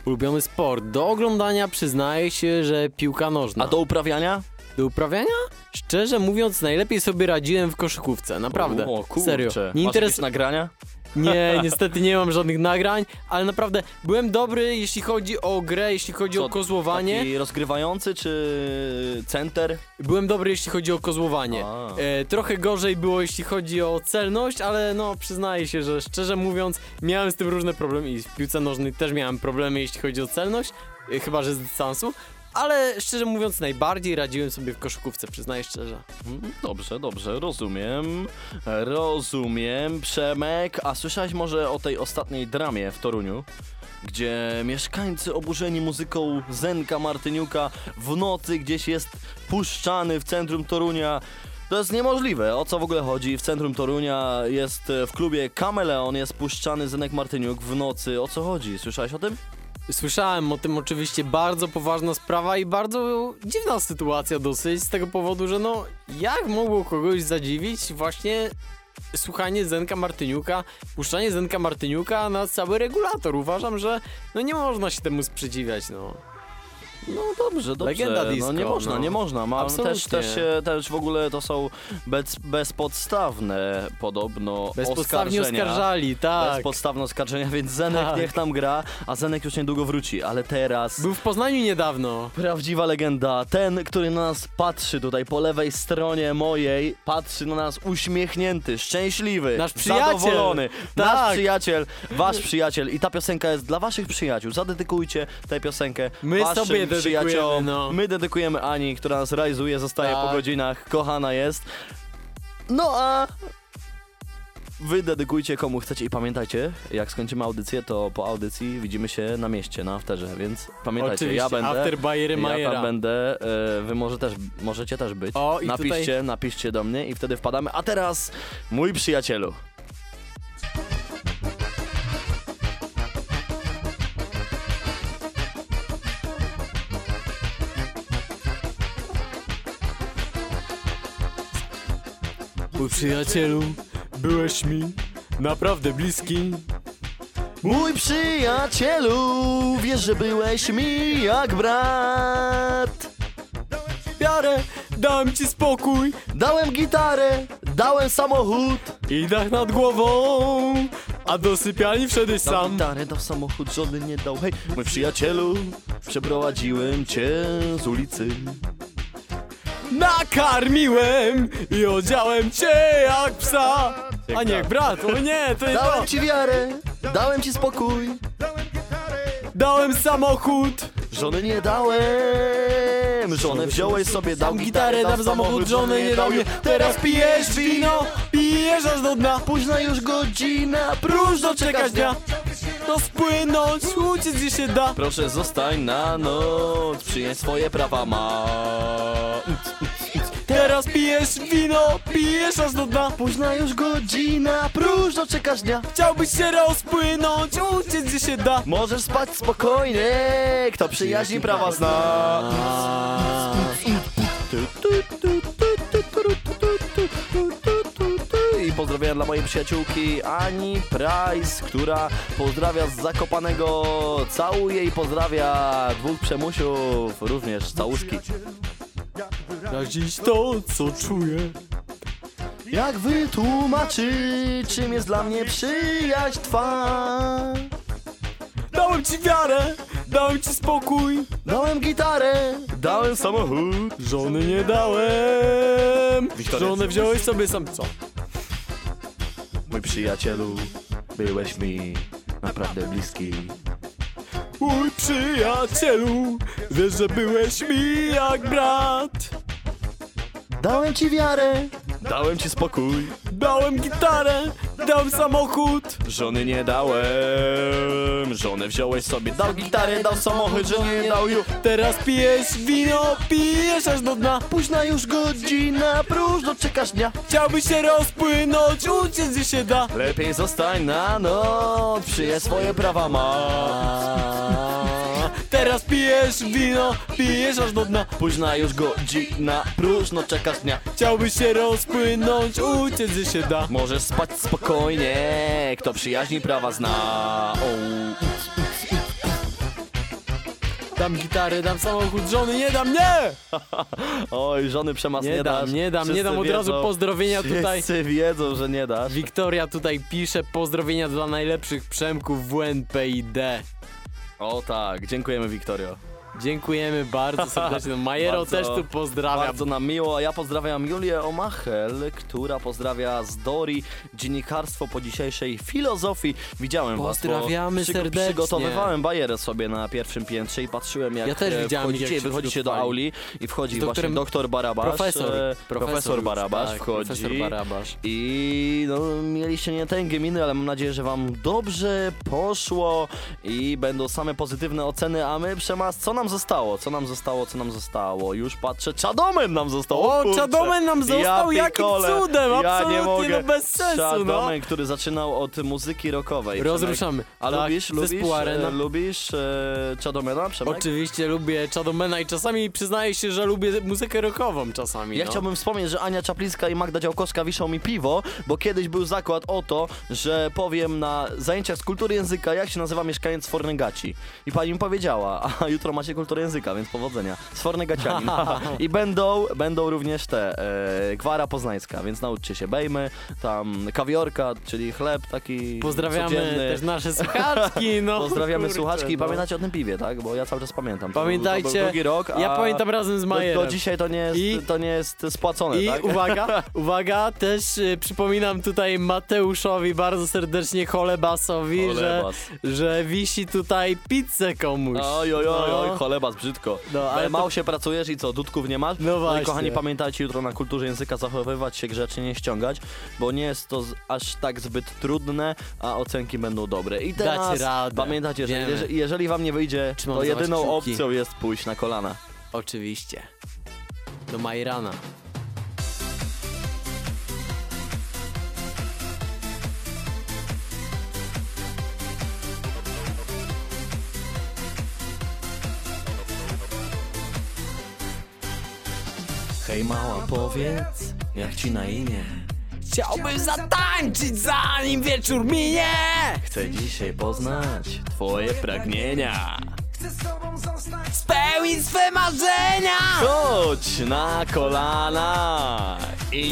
Ulubiony sport. Do oglądania przyznaję się, że piłka nożna. a do uprawiania? Do uprawiania? Szczerze mówiąc, najlepiej sobie radziłem w koszykówce, naprawdę. O, kurczę. Serio. Nie Masz jakieś nagrania? Nie, niestety nie mam żadnych nagrań, ale naprawdę byłem dobry, jeśli chodzi o grę, jeśli chodzi o kozłowanie. Taki rozgrywający czy center? Byłem dobry, jeśli chodzi o kozłowanie. A. E, trochę gorzej było, jeśli chodzi o celność, ale no przyznaję się, że szczerze mówiąc, miałem z tym różne problemy i w piłce nożnej też miałem problemy, jeśli chodzi o celność, e, chyba że z dystansu. Ale szczerze mówiąc, najbardziej radziłem sobie w koszykówce, przyznaję szczerze. Mm, Dobrze, dobrze, rozumiem. Rozumiem. Przemek, a słyszałeś może o tej ostatniej dramie w Toruniu? Gdzie mieszkańcy oburzeni muzyką Zenka Martyniuka w nocy gdzieś jest puszczany w centrum Torunia. To jest niemożliwe. O co w ogóle chodzi? W centrum Torunia jest e, w klubie Kameleon jest puszczany Zenek Martyniuk w nocy. O co chodzi? Słyszałeś o tym? Słyszałem o tym oczywiście, bardzo poważna sprawa i bardzo dziwna sytuacja dosyć, z tego powodu, że no, jak mogło kogoś zadziwić właśnie słuchanie Zenka Martyniuka, puszczanie Zenka Martyniuka na cały regulator. Uważam, że no nie można się temu sprzeciwiać, no. No dobrze, dobrze. Legenda disco, no nie można, no. nie można. Ma, Absolutnie. też, też, się, też w ogóle to są bez, bezpodstawne podobno Bezpodstawnie oskarżenia. oskarżali, tak. Bezpodstawne oskarżenia, więc Zenek Tak. niech tam gra, a Zenek już niedługo wróci, ale teraz... Był w Poznaniu niedawno. Prawdziwa legenda, ten, który na nas patrzy tutaj po lewej stronie mojej, patrzy na nas uśmiechnięty, szczęśliwy, Nasz przyjaciel. zadowolony. Tak. Nasz przyjaciel, wasz przyjaciel i ta piosenka jest dla waszych przyjaciół. Zadedykujcie tę piosenkę My waszym sobie dedykujemy, przyjaciołom. no. My dedykujemy Ani, która nas realizuje, zostaje Tak. po godzinach, kochana jest. No a Wy dedykujcie komu chcecie i pamiętajcie, jak skończymy audycję, to po audycji widzimy się na mieście, na afterze, więc pamiętajcie, ja Oczywiście, będę. after Bayery ja Majera. tam będę, e, wy może też, możecie też być. O, i napiszcie, tutaj- napiszcie do mnie i wtedy wpadamy. A teraz, mój przyjacielu. Przyjacielu, byłeś mi naprawdę bliski. Mój przyjacielu, wiesz, że byłeś mi jak brat. Wiarę, dałem ci spokój Dałem gitarę, dałem samochód. i dach nad głową, a do sypialni wszedłeś Dał sam. gitarę, dał samochód, żony nie dał. Hej, mój przyjacielu, przeprowadziłem cię z ulicy. Nakarmiłem i odziałem cię jak psa. A nie, jak brat, o nie, to nie to. Dałem ci wiarę, dałem ci spokój. Dałem samochód, Żony nie dałem, żonę wziąłeś sobie, dał dam gitarę, dam samochód, żony nie dał mnie. Teraz pijesz wino, pijesz aż do dna. Późna już godzina, Próżno czekać dnia, to spłynąć, uciec gdzie się da. Proszę zostań na noc, przynieś swoje prawa ma. Teraz pijesz wino, pijesz aż do dna. Późna już godzina, próżno czekasz dnia. Chciałbyś się rozpłynąć, uciec gdzie się da. Możesz spać spokojnie, kto przyjaźni prawa zna. I pozdrowienia dla mojej przyjaciółki Ani Price, która pozdrawia z Zakopanego, całuje i pozdrawia dwóch przemusiów, również całuski. Wyrazić to, co czuję. Jak wytłumaczyć, czym jest dla mnie przyjaźń twa? Dałem ci wiarę, dałem ci spokój. Dałem gitarę, dałem samochód. Żony nie dałem. Żonę wziąłeś sobie sam. Co? Mój przyjacielu, byłeś mi naprawdę bliski. Mój przyjacielu, wiesz, że byłeś mi jak brat. Dałem ci wiarę, dałem ci spokój. Dałem gitarę, dałem samochód. Żony nie dałem, żonę wziąłeś sobie. Dał gitarę, dał samochód, żony nie dał ju. Teraz pijesz wino, pijesz aż do dna. Późna już godzina, próżno czekasz dnia. Chciałbyś się rozpłynąć, uciec gdzie się da. Lepiej zostań na noc, przyje swoje prawa ma. Teraz pijesz wino, pijesz aż do dna. Późna już godzina, próżno czekasz dnia. Chciałbyś się rozpłynąć, uciec gdzie się da. Możesz spać spokojnie, kto przyjaźni prawa zna. O. Dam gitarę, dam samochód, żony, nie dam, nie! [LAUGHS] Oj, żony przemas nie, Nie dam, dasz. nie dam, nie Wszyscy dam, od razu wiedzą- pozdrowienia tutaj. Wszyscy wiedzą, że nie dasz. Wiktoria tutaj pisze pozdrowienia dla najlepszych Przemków WNP i D. O tak, dziękujemy Wiktorio. Dziękujemy bardzo serdecznie. No, Majero Bardzo- też tu pozdrawia. Bardzo nam miło, a ja pozdrawiam Julię Omachel, która pozdrawia z Dori dziennikarstwo po dzisiejszej filozofii. Widziałem Pozdrawiamy was, bo serdecznie. Przygotowywałem bajerę sobie na pierwszym piętrze i patrzyłem jak Ja też e, widziałem, wchodzicie, jak się wychodzicie do auli i wchodzi Z właśnie doktor Barabasz. Profesor, e, profesor już, Barabasz tak, wchodzi. profesor Barabasz. I no, mieliście nietęgie miny, ale mam nadzieję, że wam dobrze poszło i będą same pozytywne oceny, a my Przemas, co nam zostało? Co nam zostało? Co nam zostało? Już patrzę, Czadomen nam został! O, kurczę. Czadomen nam został, ja jakim cudem, ja absolutnie, nie mogę. no bez sensu, no. Czadomen, który zaczynał od muzyki rockowej. Rozruszamy. A Tak, lubisz, lubisz, e, lubisz e, Czadomena, Przemek? Oczywiście lubię Chadomena i czasami przyznaję się, że lubię muzykę rockową czasami. Ja no. chciałbym wspomnieć, że Ania Czaplińska i Magda Działkowska wiszą mi piwo, bo kiedyś był zakład o to, że powiem na zajęciach z kultury języka, jak się nazywa mieszkaniec Fornegaci. I pani mi powiedziała, a jutro macie kulturę języka, więc powodzenia. Z Fornegacianin. [LAUGHS] I będą, będą również te, e, gwara poznańska, więc nauczcie się bejmy, tam kawiorka, czyli chleb taki Pozdrawiamy codzienny. też nasze słuchaczki, [LAUGHS] no. Pozdrawiamy kurczę, słuchaczki i no. pamiętacie o tym piwie, tak? Bo ja cały czas pamiętam. To był- Pamiętajcie, to był drugi rok, a ja pamiętam razem z do, Majerem. do dzisiaj to nie jest, I- to nie jest spłacone, I tak? uwaga, [LAUGHS] uwaga, też y, przypominam tutaj Mateuszowi bardzo serdecznie Cholebasowi, że, że wisi tutaj pizzę komuś. Oj, oj, oj, oj, No. Cholebas, brzydko. No, ale ale to- mało się pracujesz i co, dudków nie masz? No i właśnie. kochani, pamiętajcie jutro na kulturze języka zachowywać się grzecznie, nie ściągać, bo nie jest to z, aż tak zbyt trudne, a ocenki będą dobre. I teraz pamiętajcie, że jeżeli, jeżeli wam nie wyjdzie, Trzymam to jedyną opcją jest pójść na kolana. Oczywiście. Do Majrana. Hej mała, powiedz, jak ci na imię? Chciałbym zatańczyć zanim wieczór minie! Chcę dzisiaj poznać twoje pragnienia. Spełnić swe marzenia! Chodź na kolana i nie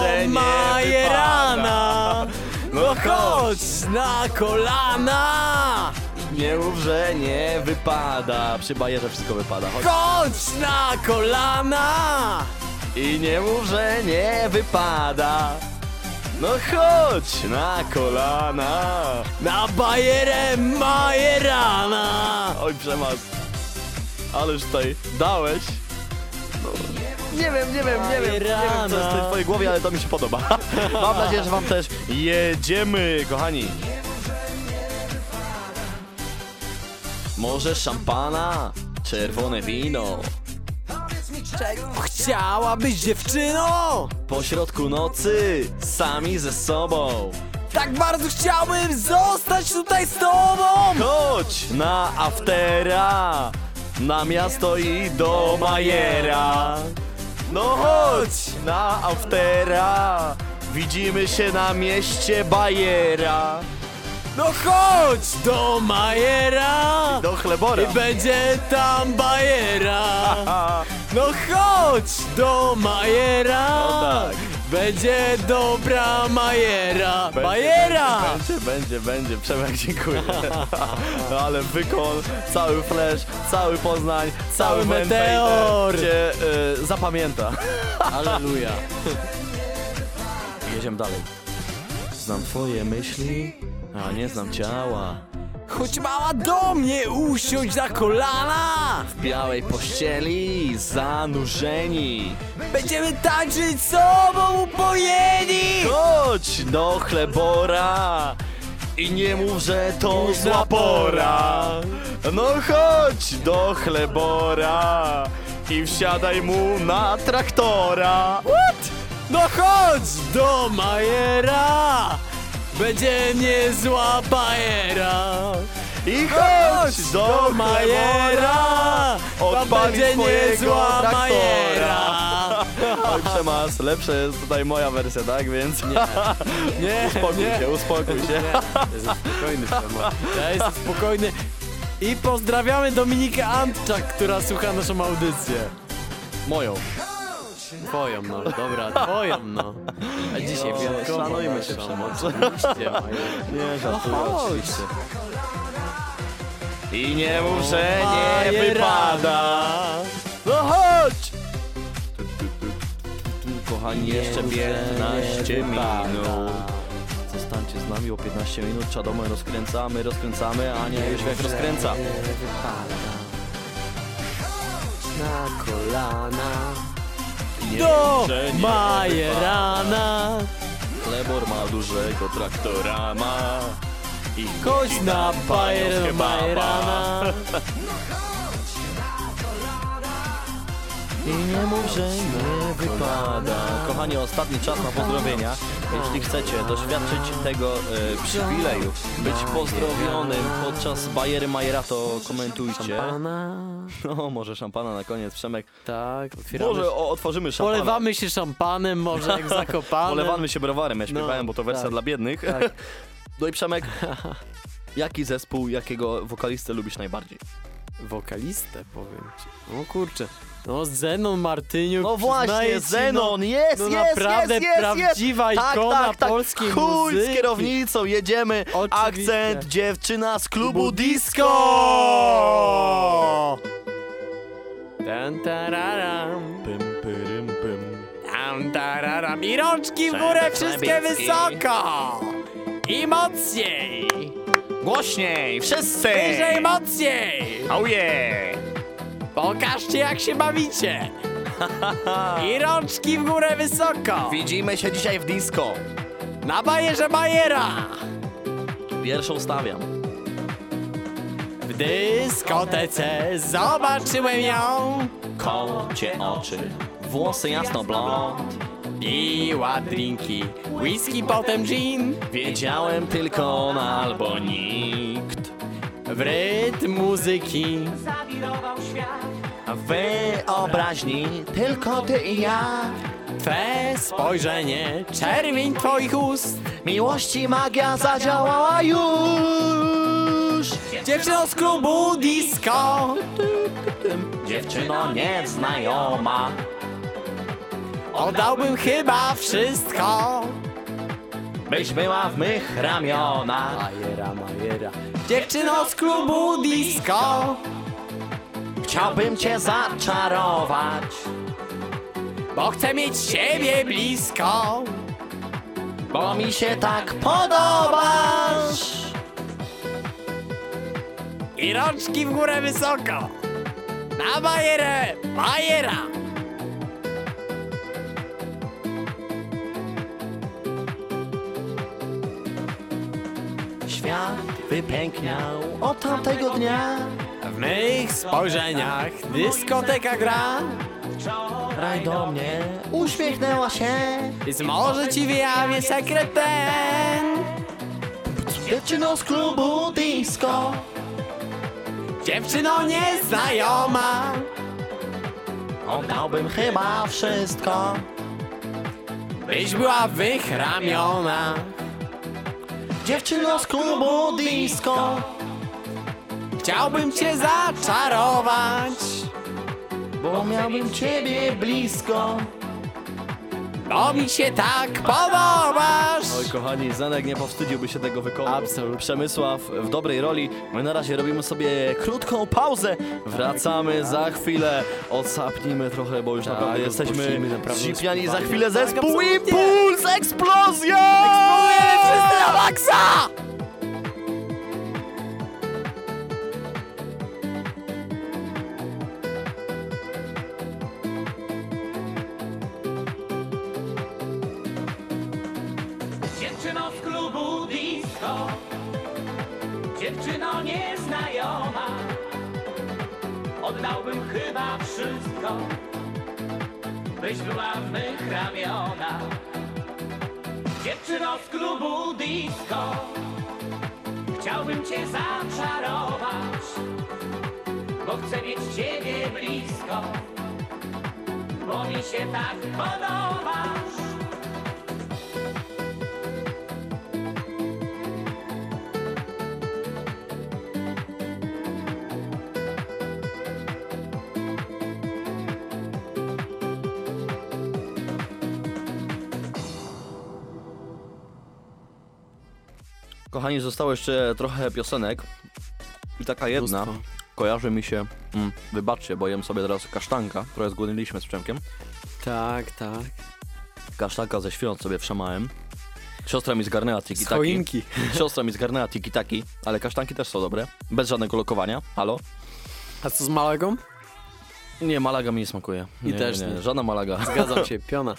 że nie Majerana! wypada. No chodź na kolana! Nie mów, że nie wypada. Przy bajerze wszystko wypada. Chodź. Chodź na kolana! I nie mów, że nie wypada. No chodź na kolana. Na bajerę Majerana! Oj, przemas. Ależ tutaj dałeś. No, nie wiem, nie wiem, nie wiem, nie wiem, co jest w twojej głowie, ale to mi się podoba. [LAUGHS] Mam nadzieję, że wam też jedziemy, kochani. Może szampana, czerwone wino. Chciałabyś dziewczyno? Po środku nocy, sami ze sobą. Tak bardzo chciałbym zostać tutaj z tobą! Chodź na aftera, na miasto i do Majera. No chodź na aftera, widzimy się na mieście Bajera. No chodź do Majera! Do chlebora. I będzie tam bajera! No chodź do Majera! No tak. Będzie dobra Majera! Będzie, Bajera! Będzie, będzie, będzie. Przemek, dziękuję. No ale wykon, cały flash, cały Poznań, cały, Cały Menfej, meteor. e, Cię e, zapamięta. Aleluja! [LAUGHS] Jedziemy dalej. Znam twoje myśli, a nie znam ciała. Chodź mała do mnie usiądź na kolana! W białej pościeli zanurzeni. Będziemy tańczyć sobą upojeni! Chodź do chlebora i nie mów, że to zła pora. No chodź do chlebora i wsiadaj mu na traktora. What? No chodź do Majera! Będzie niezła bajera! I chodź do Majera! Będzie niezła Majera! [LAUGHS] Oj, przemas, lepsza jest tutaj moja wersja, tak? Więc nie, [LAUGHS] Nie, uspokój nie. się, uspokój się. Jestem spokojny, Przemo. Ja jestem spokojny. I pozdrawiamy Dominikę Antczak, która słucha naszą audycję. Moją. Twoją, no dobra, twoją, no. A dzisiaj No, wyjątkowo szanujmy się, naszą, Przemoc. Oczywiście. [LAUGHS] Nie, żartuję, No chodź. oczywiście. I nie mów, że nie wypada. No chodź! Kochani, jeszcze 15 minut. Zostańcie z nami o 15 minut. Czadomę rozkręcamy, rozkręcamy. Ania już jak rozkręca. Na kolana. Do Majerana. Lebor ma dużego traktora, ma. I Chodź na bajer Majerana. [LAUGHS] I nie mów, że nie wypada. Kochani, ostatni czas na pozdrowienia. Jeśli chcecie doświadczyć tego e, przywileju, być pozdrowionym podczas Bajery Majera, to komentujcie. Szampana. No, może szampana na koniec, Przemek. Tak, otwieramy. Może o, otworzymy szampana. Polewamy się szampanem, może jak [LAUGHS] zakopane. Polewamy się browarem, ja No, śpiewałem, bo to wersja tak, dla biednych. tak. [LAUGHS] No i Przemek, [LAUGHS] jaki zespół, jakiego wokalistę lubisz najbardziej? Wokalistę, powiem ci. O kurczę. No Zenon Martyniuk, No właśnie, przyznaję ci, Zenon, jest, no jest, naprawdę jest, jest, prawdziwa jest. ikona tak, tak, tak. polskiej Chuj muzyki. z kierownicą, jedziemy. Oczywiście. Akcent dziewczyna z klubu disco. Tan tararam, Pym, pyrym, pym. tam tararam. I rączki w górę, Przemek wszystkie wysoko. I mocniej. Głośniej, wszyscy. Wyżej, mocniej. Oh yeah. Pokażcie jak się bawicie. [LAUGHS] I rączki w górę wysoko. Widzimy się dzisiaj w disco. Na bajerze bajera. Pierwszą stawiam. W dyskotece zobaczyłem ją. Kocie oczy, włosy jasno blond. Piła drinki, whisky, potem gin. Wiedziałem tylko ona albo nikt. W rytm muzyki W wyobraźni tylko ty i ja. Twe spojrzenie, czerwień twoich ust. Miłości magia zadziałała już. Dziewczyno z klubu disco. Dziewczyno nieznajoma. Oddałbym chyba wszystko. Byś była w mych ramionach. Dziewczyno z klubu disco. Chciałbym cię zaczarować. Bo chcę mieć ciebie blisko. Bo mi się tak podobasz. I rączki w górę wysoko. Na bajerę, bajera. Świat wypękniał od tamtego dnia. W mych spojrzeniach dyskoteka gra. Raj do mnie uśmiechnęła się. Więc może ci wyjawię sekret ten. Dziewczyno z klubu disco. Dziewczyno nieznajoma. Oddałbym chyba wszystko. Byś była w mych ramionach. Dziewczyno z klubu disco. Chciałbym cię zaczarować. Bo miałbym ciebie blisko. Bo mi się tak podobasz. Oj kochani, Zenek nie powstydziłby się tego wykonać. Absolutnie. Przemysław w dobrej roli. My na razie robimy sobie krótką pauzę. Wracamy za chwilę. Odsapnijmy trochę, bo już Tak, naprawdę jesteśmy odpocznijmy, naprawdę. Za chwilę Tak, zespół. Impuls! Eksplozja! Eksplodujemy wszyscy na maksa! Oddałbym chyba wszystko. Byś była w mych ramionach. Dziewczyno z klubu disco. Chciałbym cię zaczarować Bo chcę mieć ciebie blisko. Bo mi się tak podobasz Kochani, zostało jeszcze trochę piosenek. I taka jedna Mnóstwo. kojarzy mi się. Mm, wybaczcie, bo jem sobie teraz kasztanka, które zgłodniliśmy z Przemkiem. Tak, tak. Kasztanka ze świąt sobie wszamałem. Siostra mi zgarnęła Z tiki-taki. choinki. [LAUGHS] Siostra mi zgarnęła tiki-taki, ale kasztanki też są dobre. Bez żadnego lokowania. Halo? A co z Malagą? Nie, malaga mi nie smakuje. I nie, też nie. Żadna malaga. Zgadzam [LAUGHS] się, piona.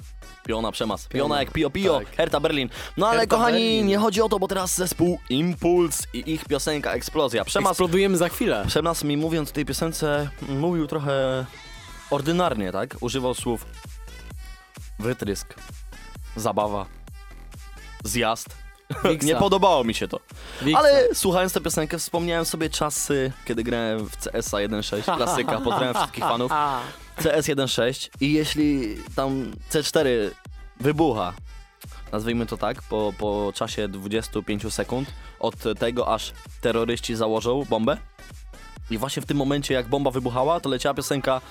Piona przemas. Piona, Piona. jak Pio Pio, Tak. Hertha Berlin. No ale Hertha kochani, Berlin. nie chodzi o to, bo teraz zespół Impuls i ich piosenka Eksplozja. Przemas, Eksplodujemy za chwilę. Przemas mi mówiąc o tej piosence mówił trochę ordynarnie, tak? Używał słów wytrysk, zabawa, zjazd. Wiksa. Nie podobało mi się to. Wiksa. Ale słuchając tę piosenkę wspomniałem sobie czasy, kiedy grałem w CS 1.6, klasyka, pozdrawiam wszystkich fanów. CS 1.6 i jeśli tam C4 wybucha, nazwijmy to tak, po, po czasie 25 sekund od tego, aż terroryści założą bombę i właśnie w tym momencie, jak bomba wybuchała, to leciała piosenka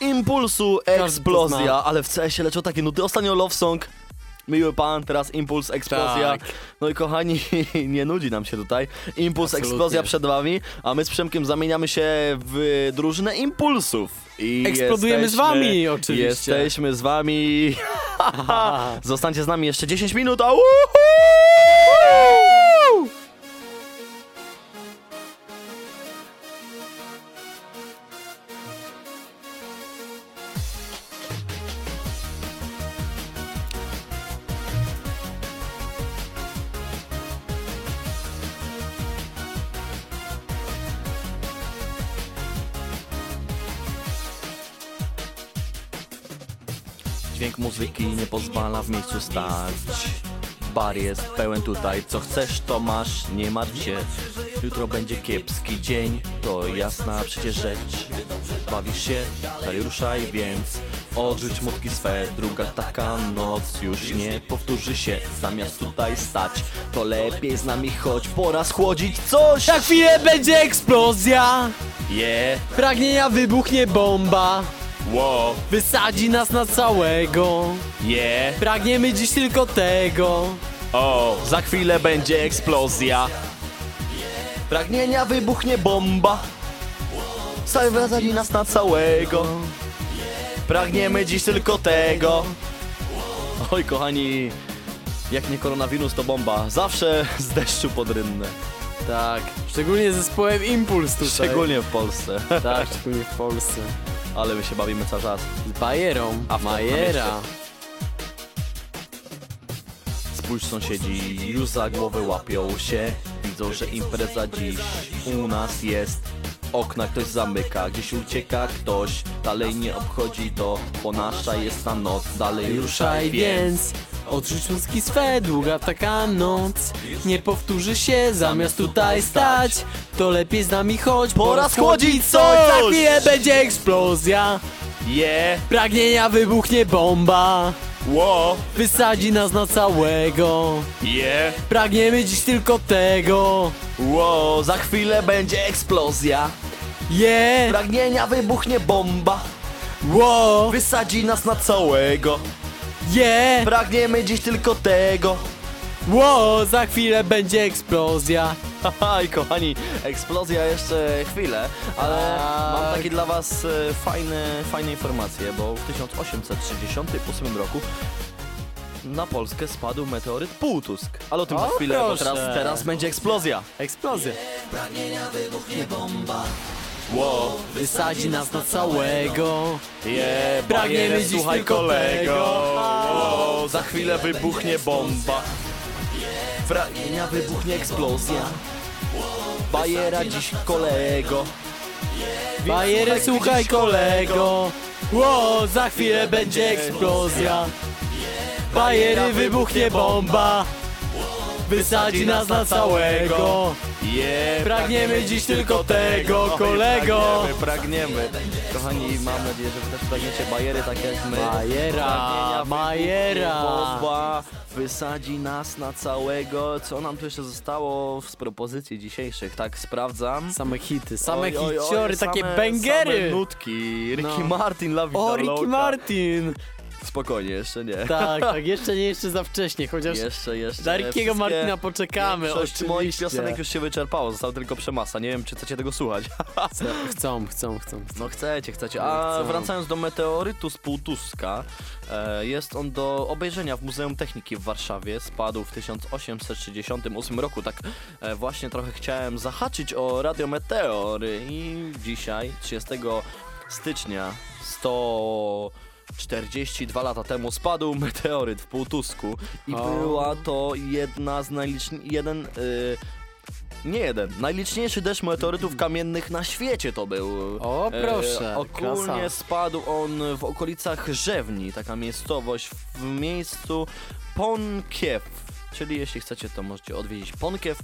Impulsu, eksplozja, ale w CS-ie leciał takie nuty. Ostatnio Love Song, Miły Pan, teraz Impuls, eksplozja. Tak. No i kochani, [LAUGHS] nie nudzi nam się tutaj. Impuls, Absolutnie. eksplozja przed wami, a my z Przemkiem zamieniamy się w drużynę impulsów. I Eksplodujemy z jesteśmy- wami oczywiście. Jesteśmy z wami. [LAUGHS] Zostańcie z nami jeszcze 10 minut. A Dźwięk muzyki nie pozwala w miejscu stać. Bar jest pełen tutaj, co chcesz to masz, nie martw się. Jutro będzie kiepski dzień, to jasna przecież rzecz. Bawisz się, dalej ruszaj więc. Odrzuć mutki swe, druga taka noc już nie powtórzy się. Zamiast tutaj stać, to lepiej z nami chodź, pora schłodzić coś. Za chwilę będzie eksplozja, Yeah, pragnienia wybuchnie bomba, wow, wysadzi nas na całego. yeah. Pragniemy dziś tylko tego. O, za chwilę będzie eksplozja. Pragnienia wybuchnie bomba. Zawracali nas na całego. Pragniemy dziś tylko tego. Oj, kochani, jak nie koronawirus, to bomba. Zawsze z deszczu pod rynnę. Tak, szczególnie z zespołem Impuls tutaj. Szczególnie w Polsce. Tak, szczególnie w Polsce. Ale my się bawimy cały czas. Z Bajerą, A w- Majera. Spójrz sąsiedzi, już za głowę łapią się. Widzą, że impreza dziś u nas jest. Okna ktoś zamyka, gdzieś ucieka ktoś. Dalej nie obchodzi to, bo nasza jest ta noc. Dalej Ruszaj więc, odrzuć mózgi swe, długa taka noc. Nie powtórzy się, zamiast tutaj stać To lepiej z nami chodź, Pora schłodzić coś. coś! Za chwilę będzie eksplozja. Yeah, Pragnienia wybuchnie bomba. Wow, Wysadzi nas na całego. Yeah, Pragniemy dziś tylko tego. Wow Za chwilę będzie eksplozja. Yeah, Pragnienia wybuchnie bomba. Wow, Wysadzi nas na całego yeah, Pragniemy dziś tylko tego wow Za chwilę będzie eksplozja Haha, i kochani, eksplozja jeszcze chwilę, ale Tak. mam takie dla was e, fajne, fajne informacje, bo w 1868 roku na Polskę spadł meteoryt Półtusk. Ale o tym za O, chwilę, bo proszę. teraz, teraz będzie eksplozja. Eksplozja Wow, Wysadzi nas na całego yeah, Pragniemy dziś słuchaj tylko kolego. Wow, za chwilę wybuchnie bomba. Pragnienia wybuchnie eksplozja. Bajera dziś kolego. Bajerę słuchaj kolego Ło, za chwilę będzie eksplozja Bajery wybuchnie bomba Wysadzi nas na całego Yeah, Pragniemy dziś tylko tego, kolego. Pragniemy, pragniemy. Kochani, mam nadzieję, że wy też pragniecie bajery tak jak my. Bajera, Pragnienia bajera. Bomba wysadzi nas na całego. Co nam tu jeszcze zostało z propozycji dzisiejszych? Tak, sprawdzam. Same hity, same Oj, oj, oj, hiciory, takie same- bangery Same nutki. Ricky No. Martin, La Vida O, Ricky. Martin Spokojnie, jeszcze nie. Tak, tak, [LAUGHS] jeszcze nie, jeszcze za wcześnie, chociaż Jeszcze, jeszcze. wszystkie- Martina poczekamy, Większość oczywiście. moich piosenek już się wyczerpało, została tylko przemasa. Nie wiem, czy chcecie tego słuchać. [LAUGHS] Chcą, chcą, chcą. No chcecie, chcecie. A Chcą. wracając do meteorytu z Półtuska, e, jest on do obejrzenia w Muzeum Techniki w Warszawie. Spadł w 1868 roku. Tak e, właśnie trochę chciałem zahaczyć o Radio Meteor i dzisiaj, 30 stycznia 142 lata temu spadł meteoryt w Półtusku i O. była to jedna z najliczniejszych, jeden... y, nie jeden. Najliczniejszy deszcz meteorytów kamiennych na świecie to był. O, proszę, E, ogólnie klasa. spadł on w okolicach Rzewni, taka miejscowość w miejscu Ponkiew. Czyli jeśli chcecie, to możecie odwiedzić Ponkiew.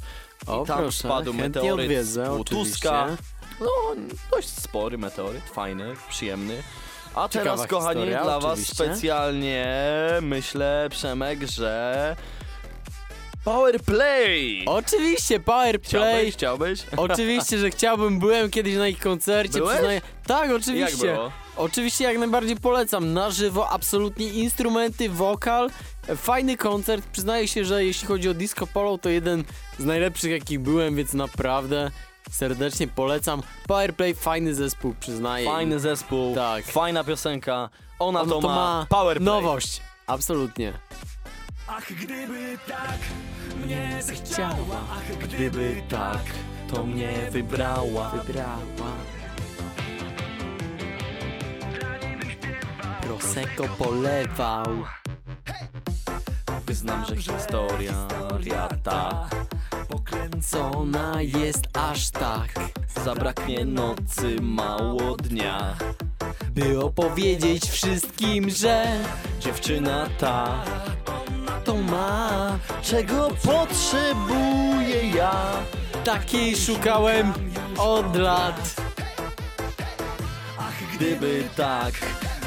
I O, tam proszę, spadł chętnie meteoryt odwiedzę, z Półtuska. oczywiście. No, dość spory meteoryt, fajny, przyjemny. A Ciekawa teraz, kochani, historia, dla was oczywiście. specjalnie myślę, Przemek, że... Power Play! Oczywiście, Power Play. Chciałbyś? Chciałbyś? Oczywiście, że chciałbym, byłem kiedyś na ich koncercie, Byłeś? przyznaję. Tak, oczywiście. Jak było? Oczywiście jak najbardziej polecam. Na żywo, absolutnie instrumenty, wokal. Fajny koncert. Przyznaję się, że jeśli chodzi o Disco Polo, to jeden z najlepszych jakich byłem, więc naprawdę serdecznie polecam. Powerplay, fajny zespół, przyznaję. Fajny zespół, Tak. fajna piosenka. Ona Ono to, ma, Power Play. nowość. Absolutnie. Ach, gdyby tak mnie Zechciała, ach, Gdyby tak, to mnie wybrała. Wybrała. Prosecco polewał. Wyznam, że historia ta Pokręcona jest aż tak. Zabraknie nocy, mało dnia. By opowiedzieć wszystkim, że Dziewczyna ta, to ma. czego potrzebuję ja? Takiej szukałem od lat. Gdyby tak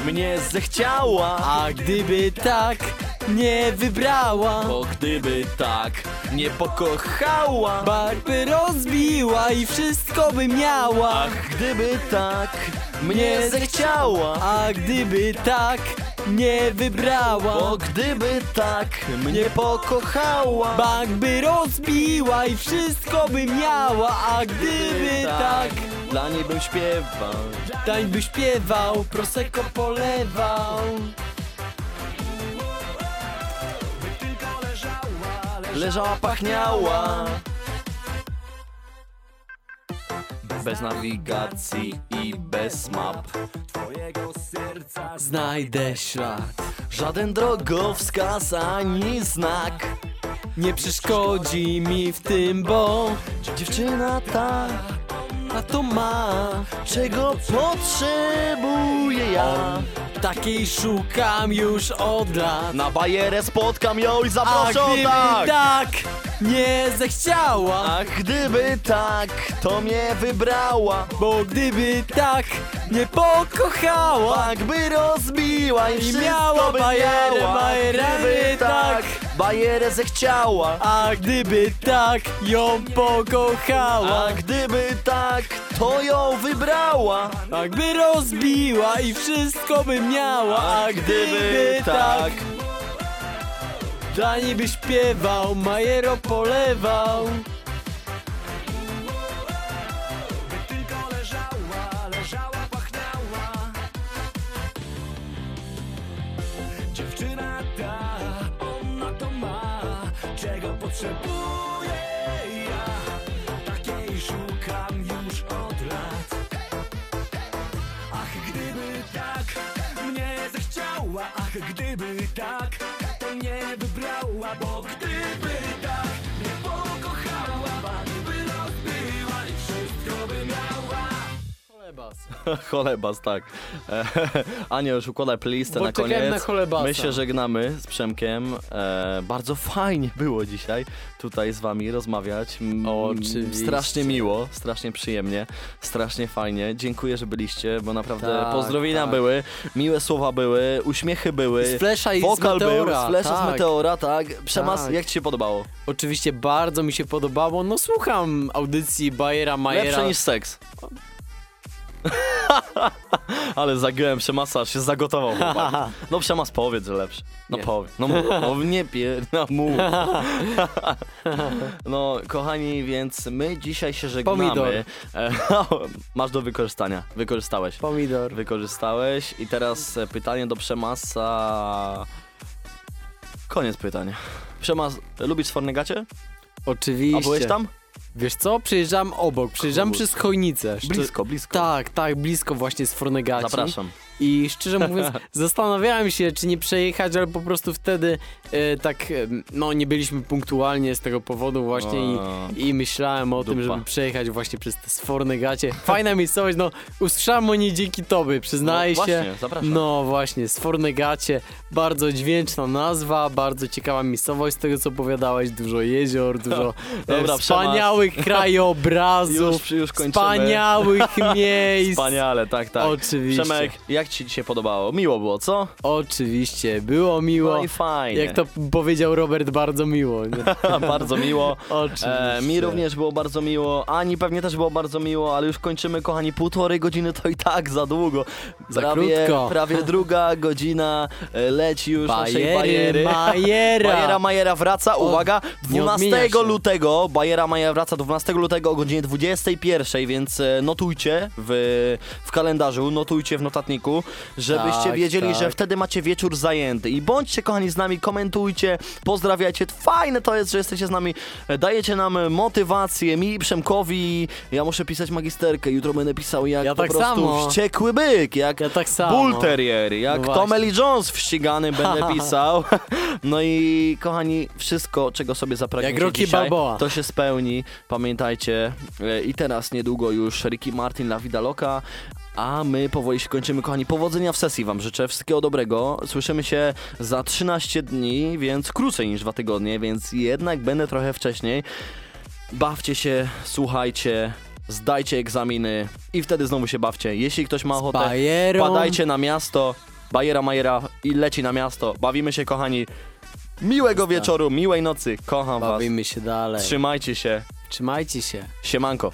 mnie zechciała, A gdyby tak nie wybrała, bo gdyby tak nie pokochała, barby rozbiła i wszystko by miała. ach, gdyby tak mnie zechciała, A gdyby tak nie wybrała, bo gdyby tak mnie pokochała, bank by rozbiła i wszystko by miała. A gdyby tak, dla niej bym śpiewał. tań by śpiewał, prosecco polewał. Leżała, pachniała. Bez nawigacji i bez map. twojego serca Znajdę ślad, Żaden drogowskaz ani znak. nie przeszkodzi mi w tym, bo Dziewczyna ta, a to ma. czego potrzebuję ja. Takiej szukam już od lat. Na bajerę spotkam ją i A zaproszę gdyby tak. tak nie zechciała, A gdyby tak, to mnie wybrała. bo gdyby tak nie pokochała, Tak by rozbiła i I wszystko miała by bajerę, miała. bajerę, Gdyby tak. bajerę zechciała. a gdyby tak ją pokochała, A gdyby tak, to ją wybrała. tak by rozbiła i wszystko by miała, a gdyby tak dla niej by śpiewał, Majero polewał. tylko leżała, leżała, pachniała Dziewczyna ta, ona to ma Czego potrzebuje gdyby tak, [LAUGHS] Cholebas, tak. E, [LAUGHS] Ania już układa playlistę Bo na koniec. na cholebasa. My się żegnamy z Przemkiem. E, bardzo fajnie było dzisiaj tutaj z wami rozmawiać. Oczywiście. Strasznie miło, strasznie przyjemnie, strasznie fajnie. Dziękuję, że byliście, bo naprawdę Tak, pozdrowienia tak. były, miłe słowa były, uśmiechy były. Z Flesza i z Wokal był, Meteora, z Flesza, z tak. Meteora, tak. Przemas, Tak. jak ci się podobało? Oczywiście bardzo mi się podobało. No słucham audycji Bajera Majera. Lepsze niż seks. [LAUGHS] Ale zagiąłem przemasa, aż się zagotował. chłopak. [LAUGHS] No przemas powiedz, że lepszy. No Nie. powiedz. No, mów, no nie pier... No mów. No kochani, więc my dzisiaj się żegnamy. Pomidor. E, [LAUGHS] Masz do wykorzystania. Wykorzystałeś. Pomidor. Wykorzystałeś i teraz e, pytanie do przemasa. Koniec pytań. Przemas, lubisz Sfornegacie? Oczywiście. A byłeś tam? Wiesz co? Przejeżdżam obok, przejeżdżam Kurde. przez Chojnicę. Blisko, blisko. Tak, tak, blisko właśnie z Fornegaci. Zapraszam. I szczerze mówiąc, [LAUGHS] zastanawiałem się, czy nie przejechać, ale po prostu wtedy e, tak, e, no nie byliśmy punktualnie z tego powodu właśnie i, i myślałem o tym, dupa. żeby przejechać właśnie przez te Sfornegacie. Fajna miejscowość, no usłyszałem o niej dzięki tobie, przyznaję No, się. właśnie, zapraszam. No właśnie, Sfornegacie, bardzo dźwięczna nazwa, bardzo ciekawa miejscowość z tego co opowiadałeś, dużo jezior, dużo [LAUGHS] e, Dobra, wspaniałych [LAUGHS] krajobrazów, Już, już kończymy. wspaniałych miejsc. Wspaniale, tak, tak. Oczywiście. Przemek, jak ci dzisiaj podobało? Miło było, co? Oczywiście, było miło. No i fajnie. Jak to powiedział Robert, bardzo miło. [LAUGHS] Bardzo miło. [LAUGHS] Oczywiście. E, mi również było bardzo miło. Ani pewnie też było bardzo miło, ale już kończymy, kochani, półtorej godziny to i tak za długo. Za prawie, krótko. Prawie druga godzina e, leci już naszej Bajery, bajery. Majera. Bajera Majera wraca, uwaga, nie odmienia 12 się. lutego. Bajera Majera wraca 12 lutego o godzinie 21, więc e, notujcie w, w kalendarzu, notujcie w notatniku, żebyście Tak, wiedzieli, tak. że wtedy macie wieczór zajęty. I bądźcie kochani z nami, komentujcie, pozdrawiajcie. Fajne to jest, że jesteście z nami, dajecie nam motywację, mi i Przemkowi. Ja muszę pisać magisterkę, jutro będę pisał jak Ja po tak prostu samo. wściekły byk, jak Ja tak samo. bull terrier, jak No. Tom Jones w ścigany będę [LAUGHS] pisał. [LAUGHS] No i kochani, wszystko, czego sobie zapragniecie dzisiaj, Balboa. to się spełni. Pamiętajcie. E, I teraz niedługo już Ricky Martin, La Vida Loca. A my powoli się kończymy, kochani. Powodzenia w sesji wam życzę. Wszystkiego dobrego. Słyszymy się za 13 dni, więc krócej niż dwa tygodnie, więc jednak będę trochę wcześniej. Bawcie się, słuchajcie, zdajcie egzaminy i wtedy znowu się bawcie. Jeśli ktoś ma ochotę, bajerą. padajcie na miasto. Bajera Majera i leci na miasto. Bawimy się, kochani. Miłego wieczoru, miłej nocy. Kocham Bawimy się was. dalej. Trzymajcie się. Trzymajcie się. Siemanko.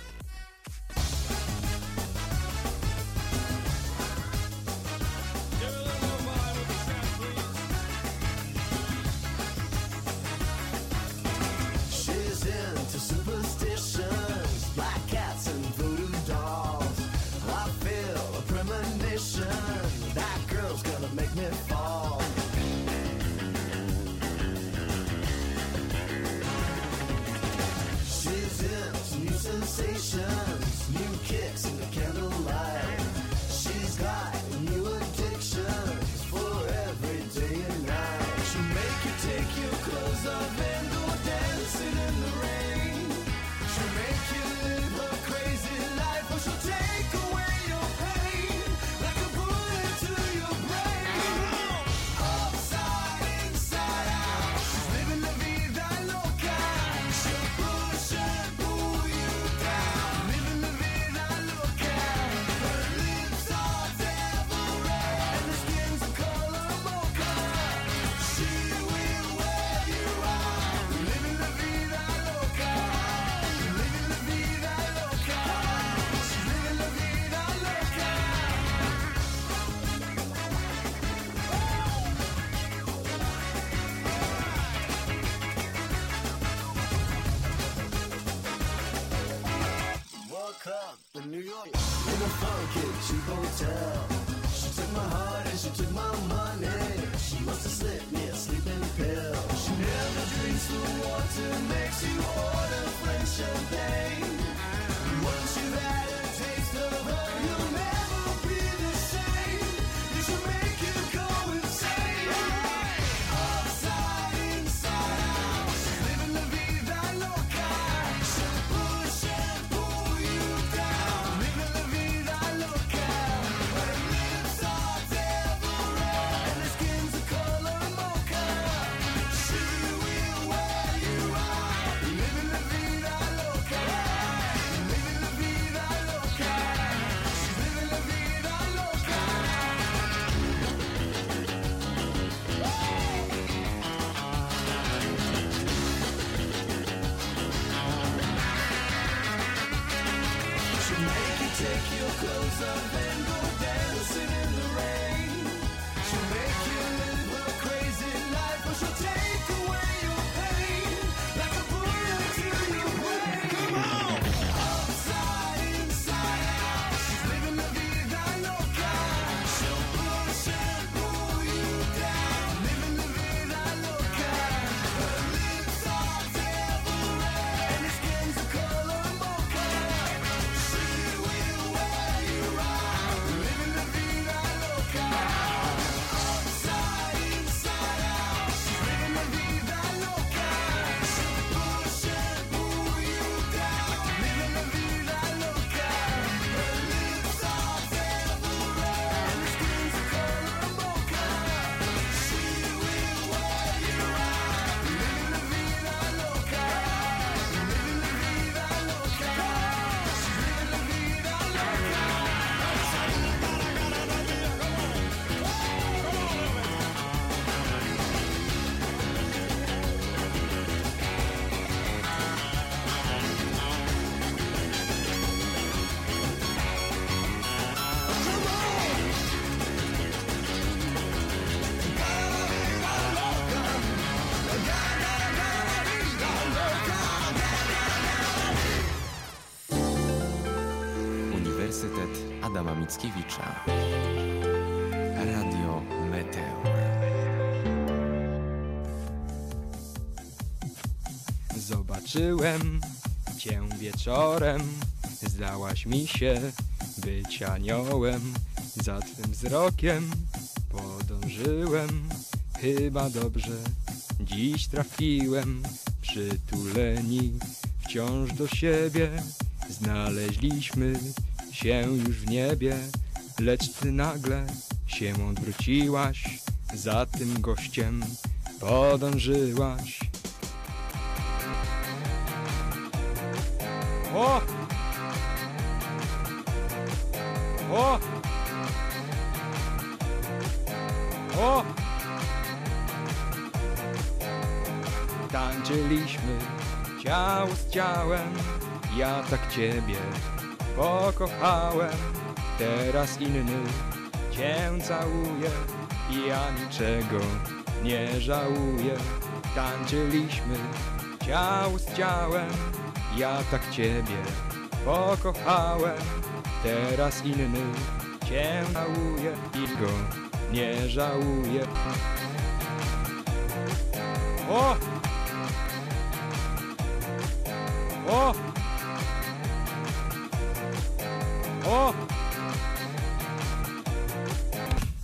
Zobaczyłem cię wieczorem, zdałaś mi się być aniołem. Za twym wzrokiem podążyłem, chyba dobrze dziś trafiłem. Przytuleni wciąż do siebie, znaleźliśmy się już w niebie, lecz ty nagle się odwróciłaś, za tym gościem podążyłaś. Ciało z ciałem, ja tak ciebie pokochałem. Teraz inny cię całuje i ja niczego nie żałuję. Tańczyliśmy ciało z ciałem, ja tak ciebie pokochałem. Teraz inny cię całuje i go nie żałuję. O! O! O!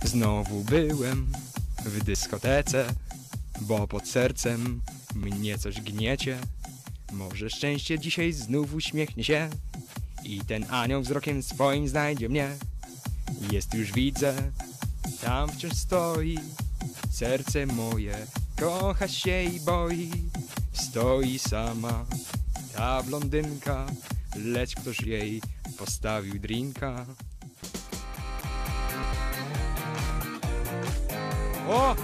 Znowu byłem w dyskotece, bo pod sercem mnie coś gniecie. Może szczęście dzisiaj znów uśmiechnie się i ten anioł wzrokiem swoim znajdzie mnie. Jest już widzę, tam wciąż stoi serce moje, kocha się i boi. Stoi sama ta blondynka, lecz ktoś jej postawił drinka. O!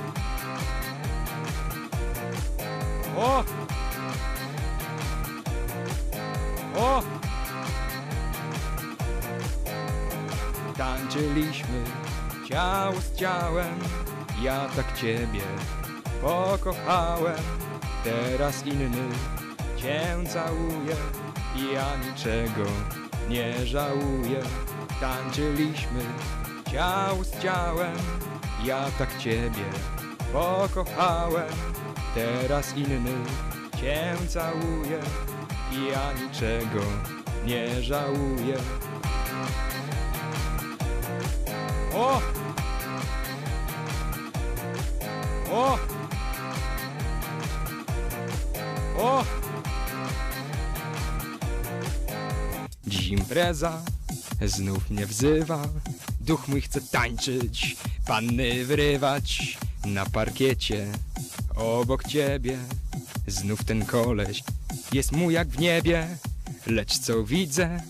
O! O! Tańczyliśmy ciało z ciałem, ja tak ciebie pokochałem. Teraz inny cię całuje i ja niczego nie żałuję. Tańczyliśmy ciało z ciałem, ja tak ciebie pokochałem. Teraz inny cię całuje i ja niczego nie żałuję. O! O! O! Impreza znów mnie wzywa. Duch mój chce tańczyć, panny wyrywać. Na parkiecie obok ciebie Znów ten koleś jest mu jak w niebie. Lecz co widzę,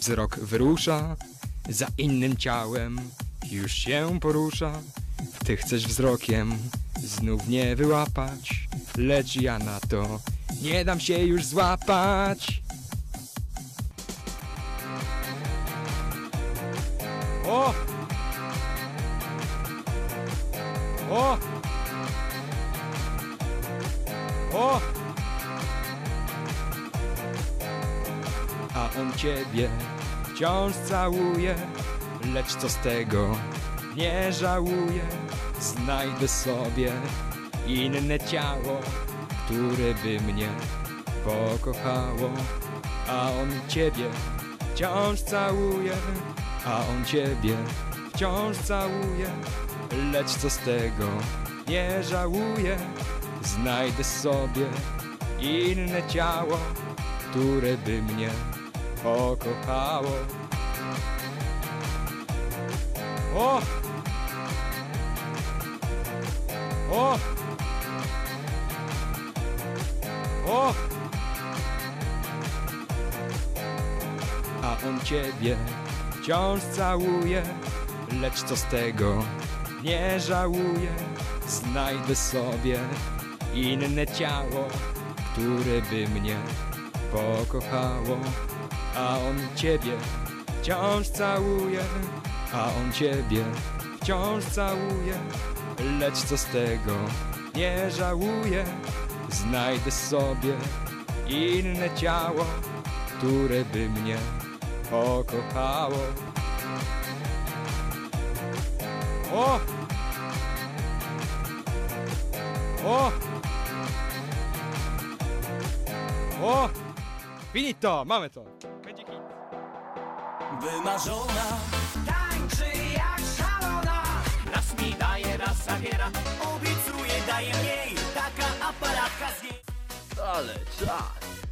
wzrok wyrusza Za innym ciałem już się porusza. Ty chcesz wzrokiem znów nie wyłapać Lecz ja na to nie dam się już złapać O! O! O! A on ciebie wciąż całuje, lecz co z tego nie żałuje. Znajdę sobie inne ciało, które by mnie pokochało. A on ciebie wciąż całuje, a on ciebie wciąż całuje, lecz co z tego nie żałuje. Znajdę sobie inne ciało, które by mnie pokochało. O! O! O! A on ciebie wciąż całuje, lecz co z tego nie żałuje. Znajdę sobie inne ciało, które by mnie pokochało. A on ciebie wciąż całuje, a on ciebie wciąż całuje, lecz co z tego nie żałuje. Znajdę sobie inne ciało, które by mnie pokochało. O! O! O! Finito! Mamy to! Będzie hit. Wymarzona tańczy jak szalona Raz mi daje, raz zabiera Obiecuje, daje mniej Taka aparatka z niej Ale czas!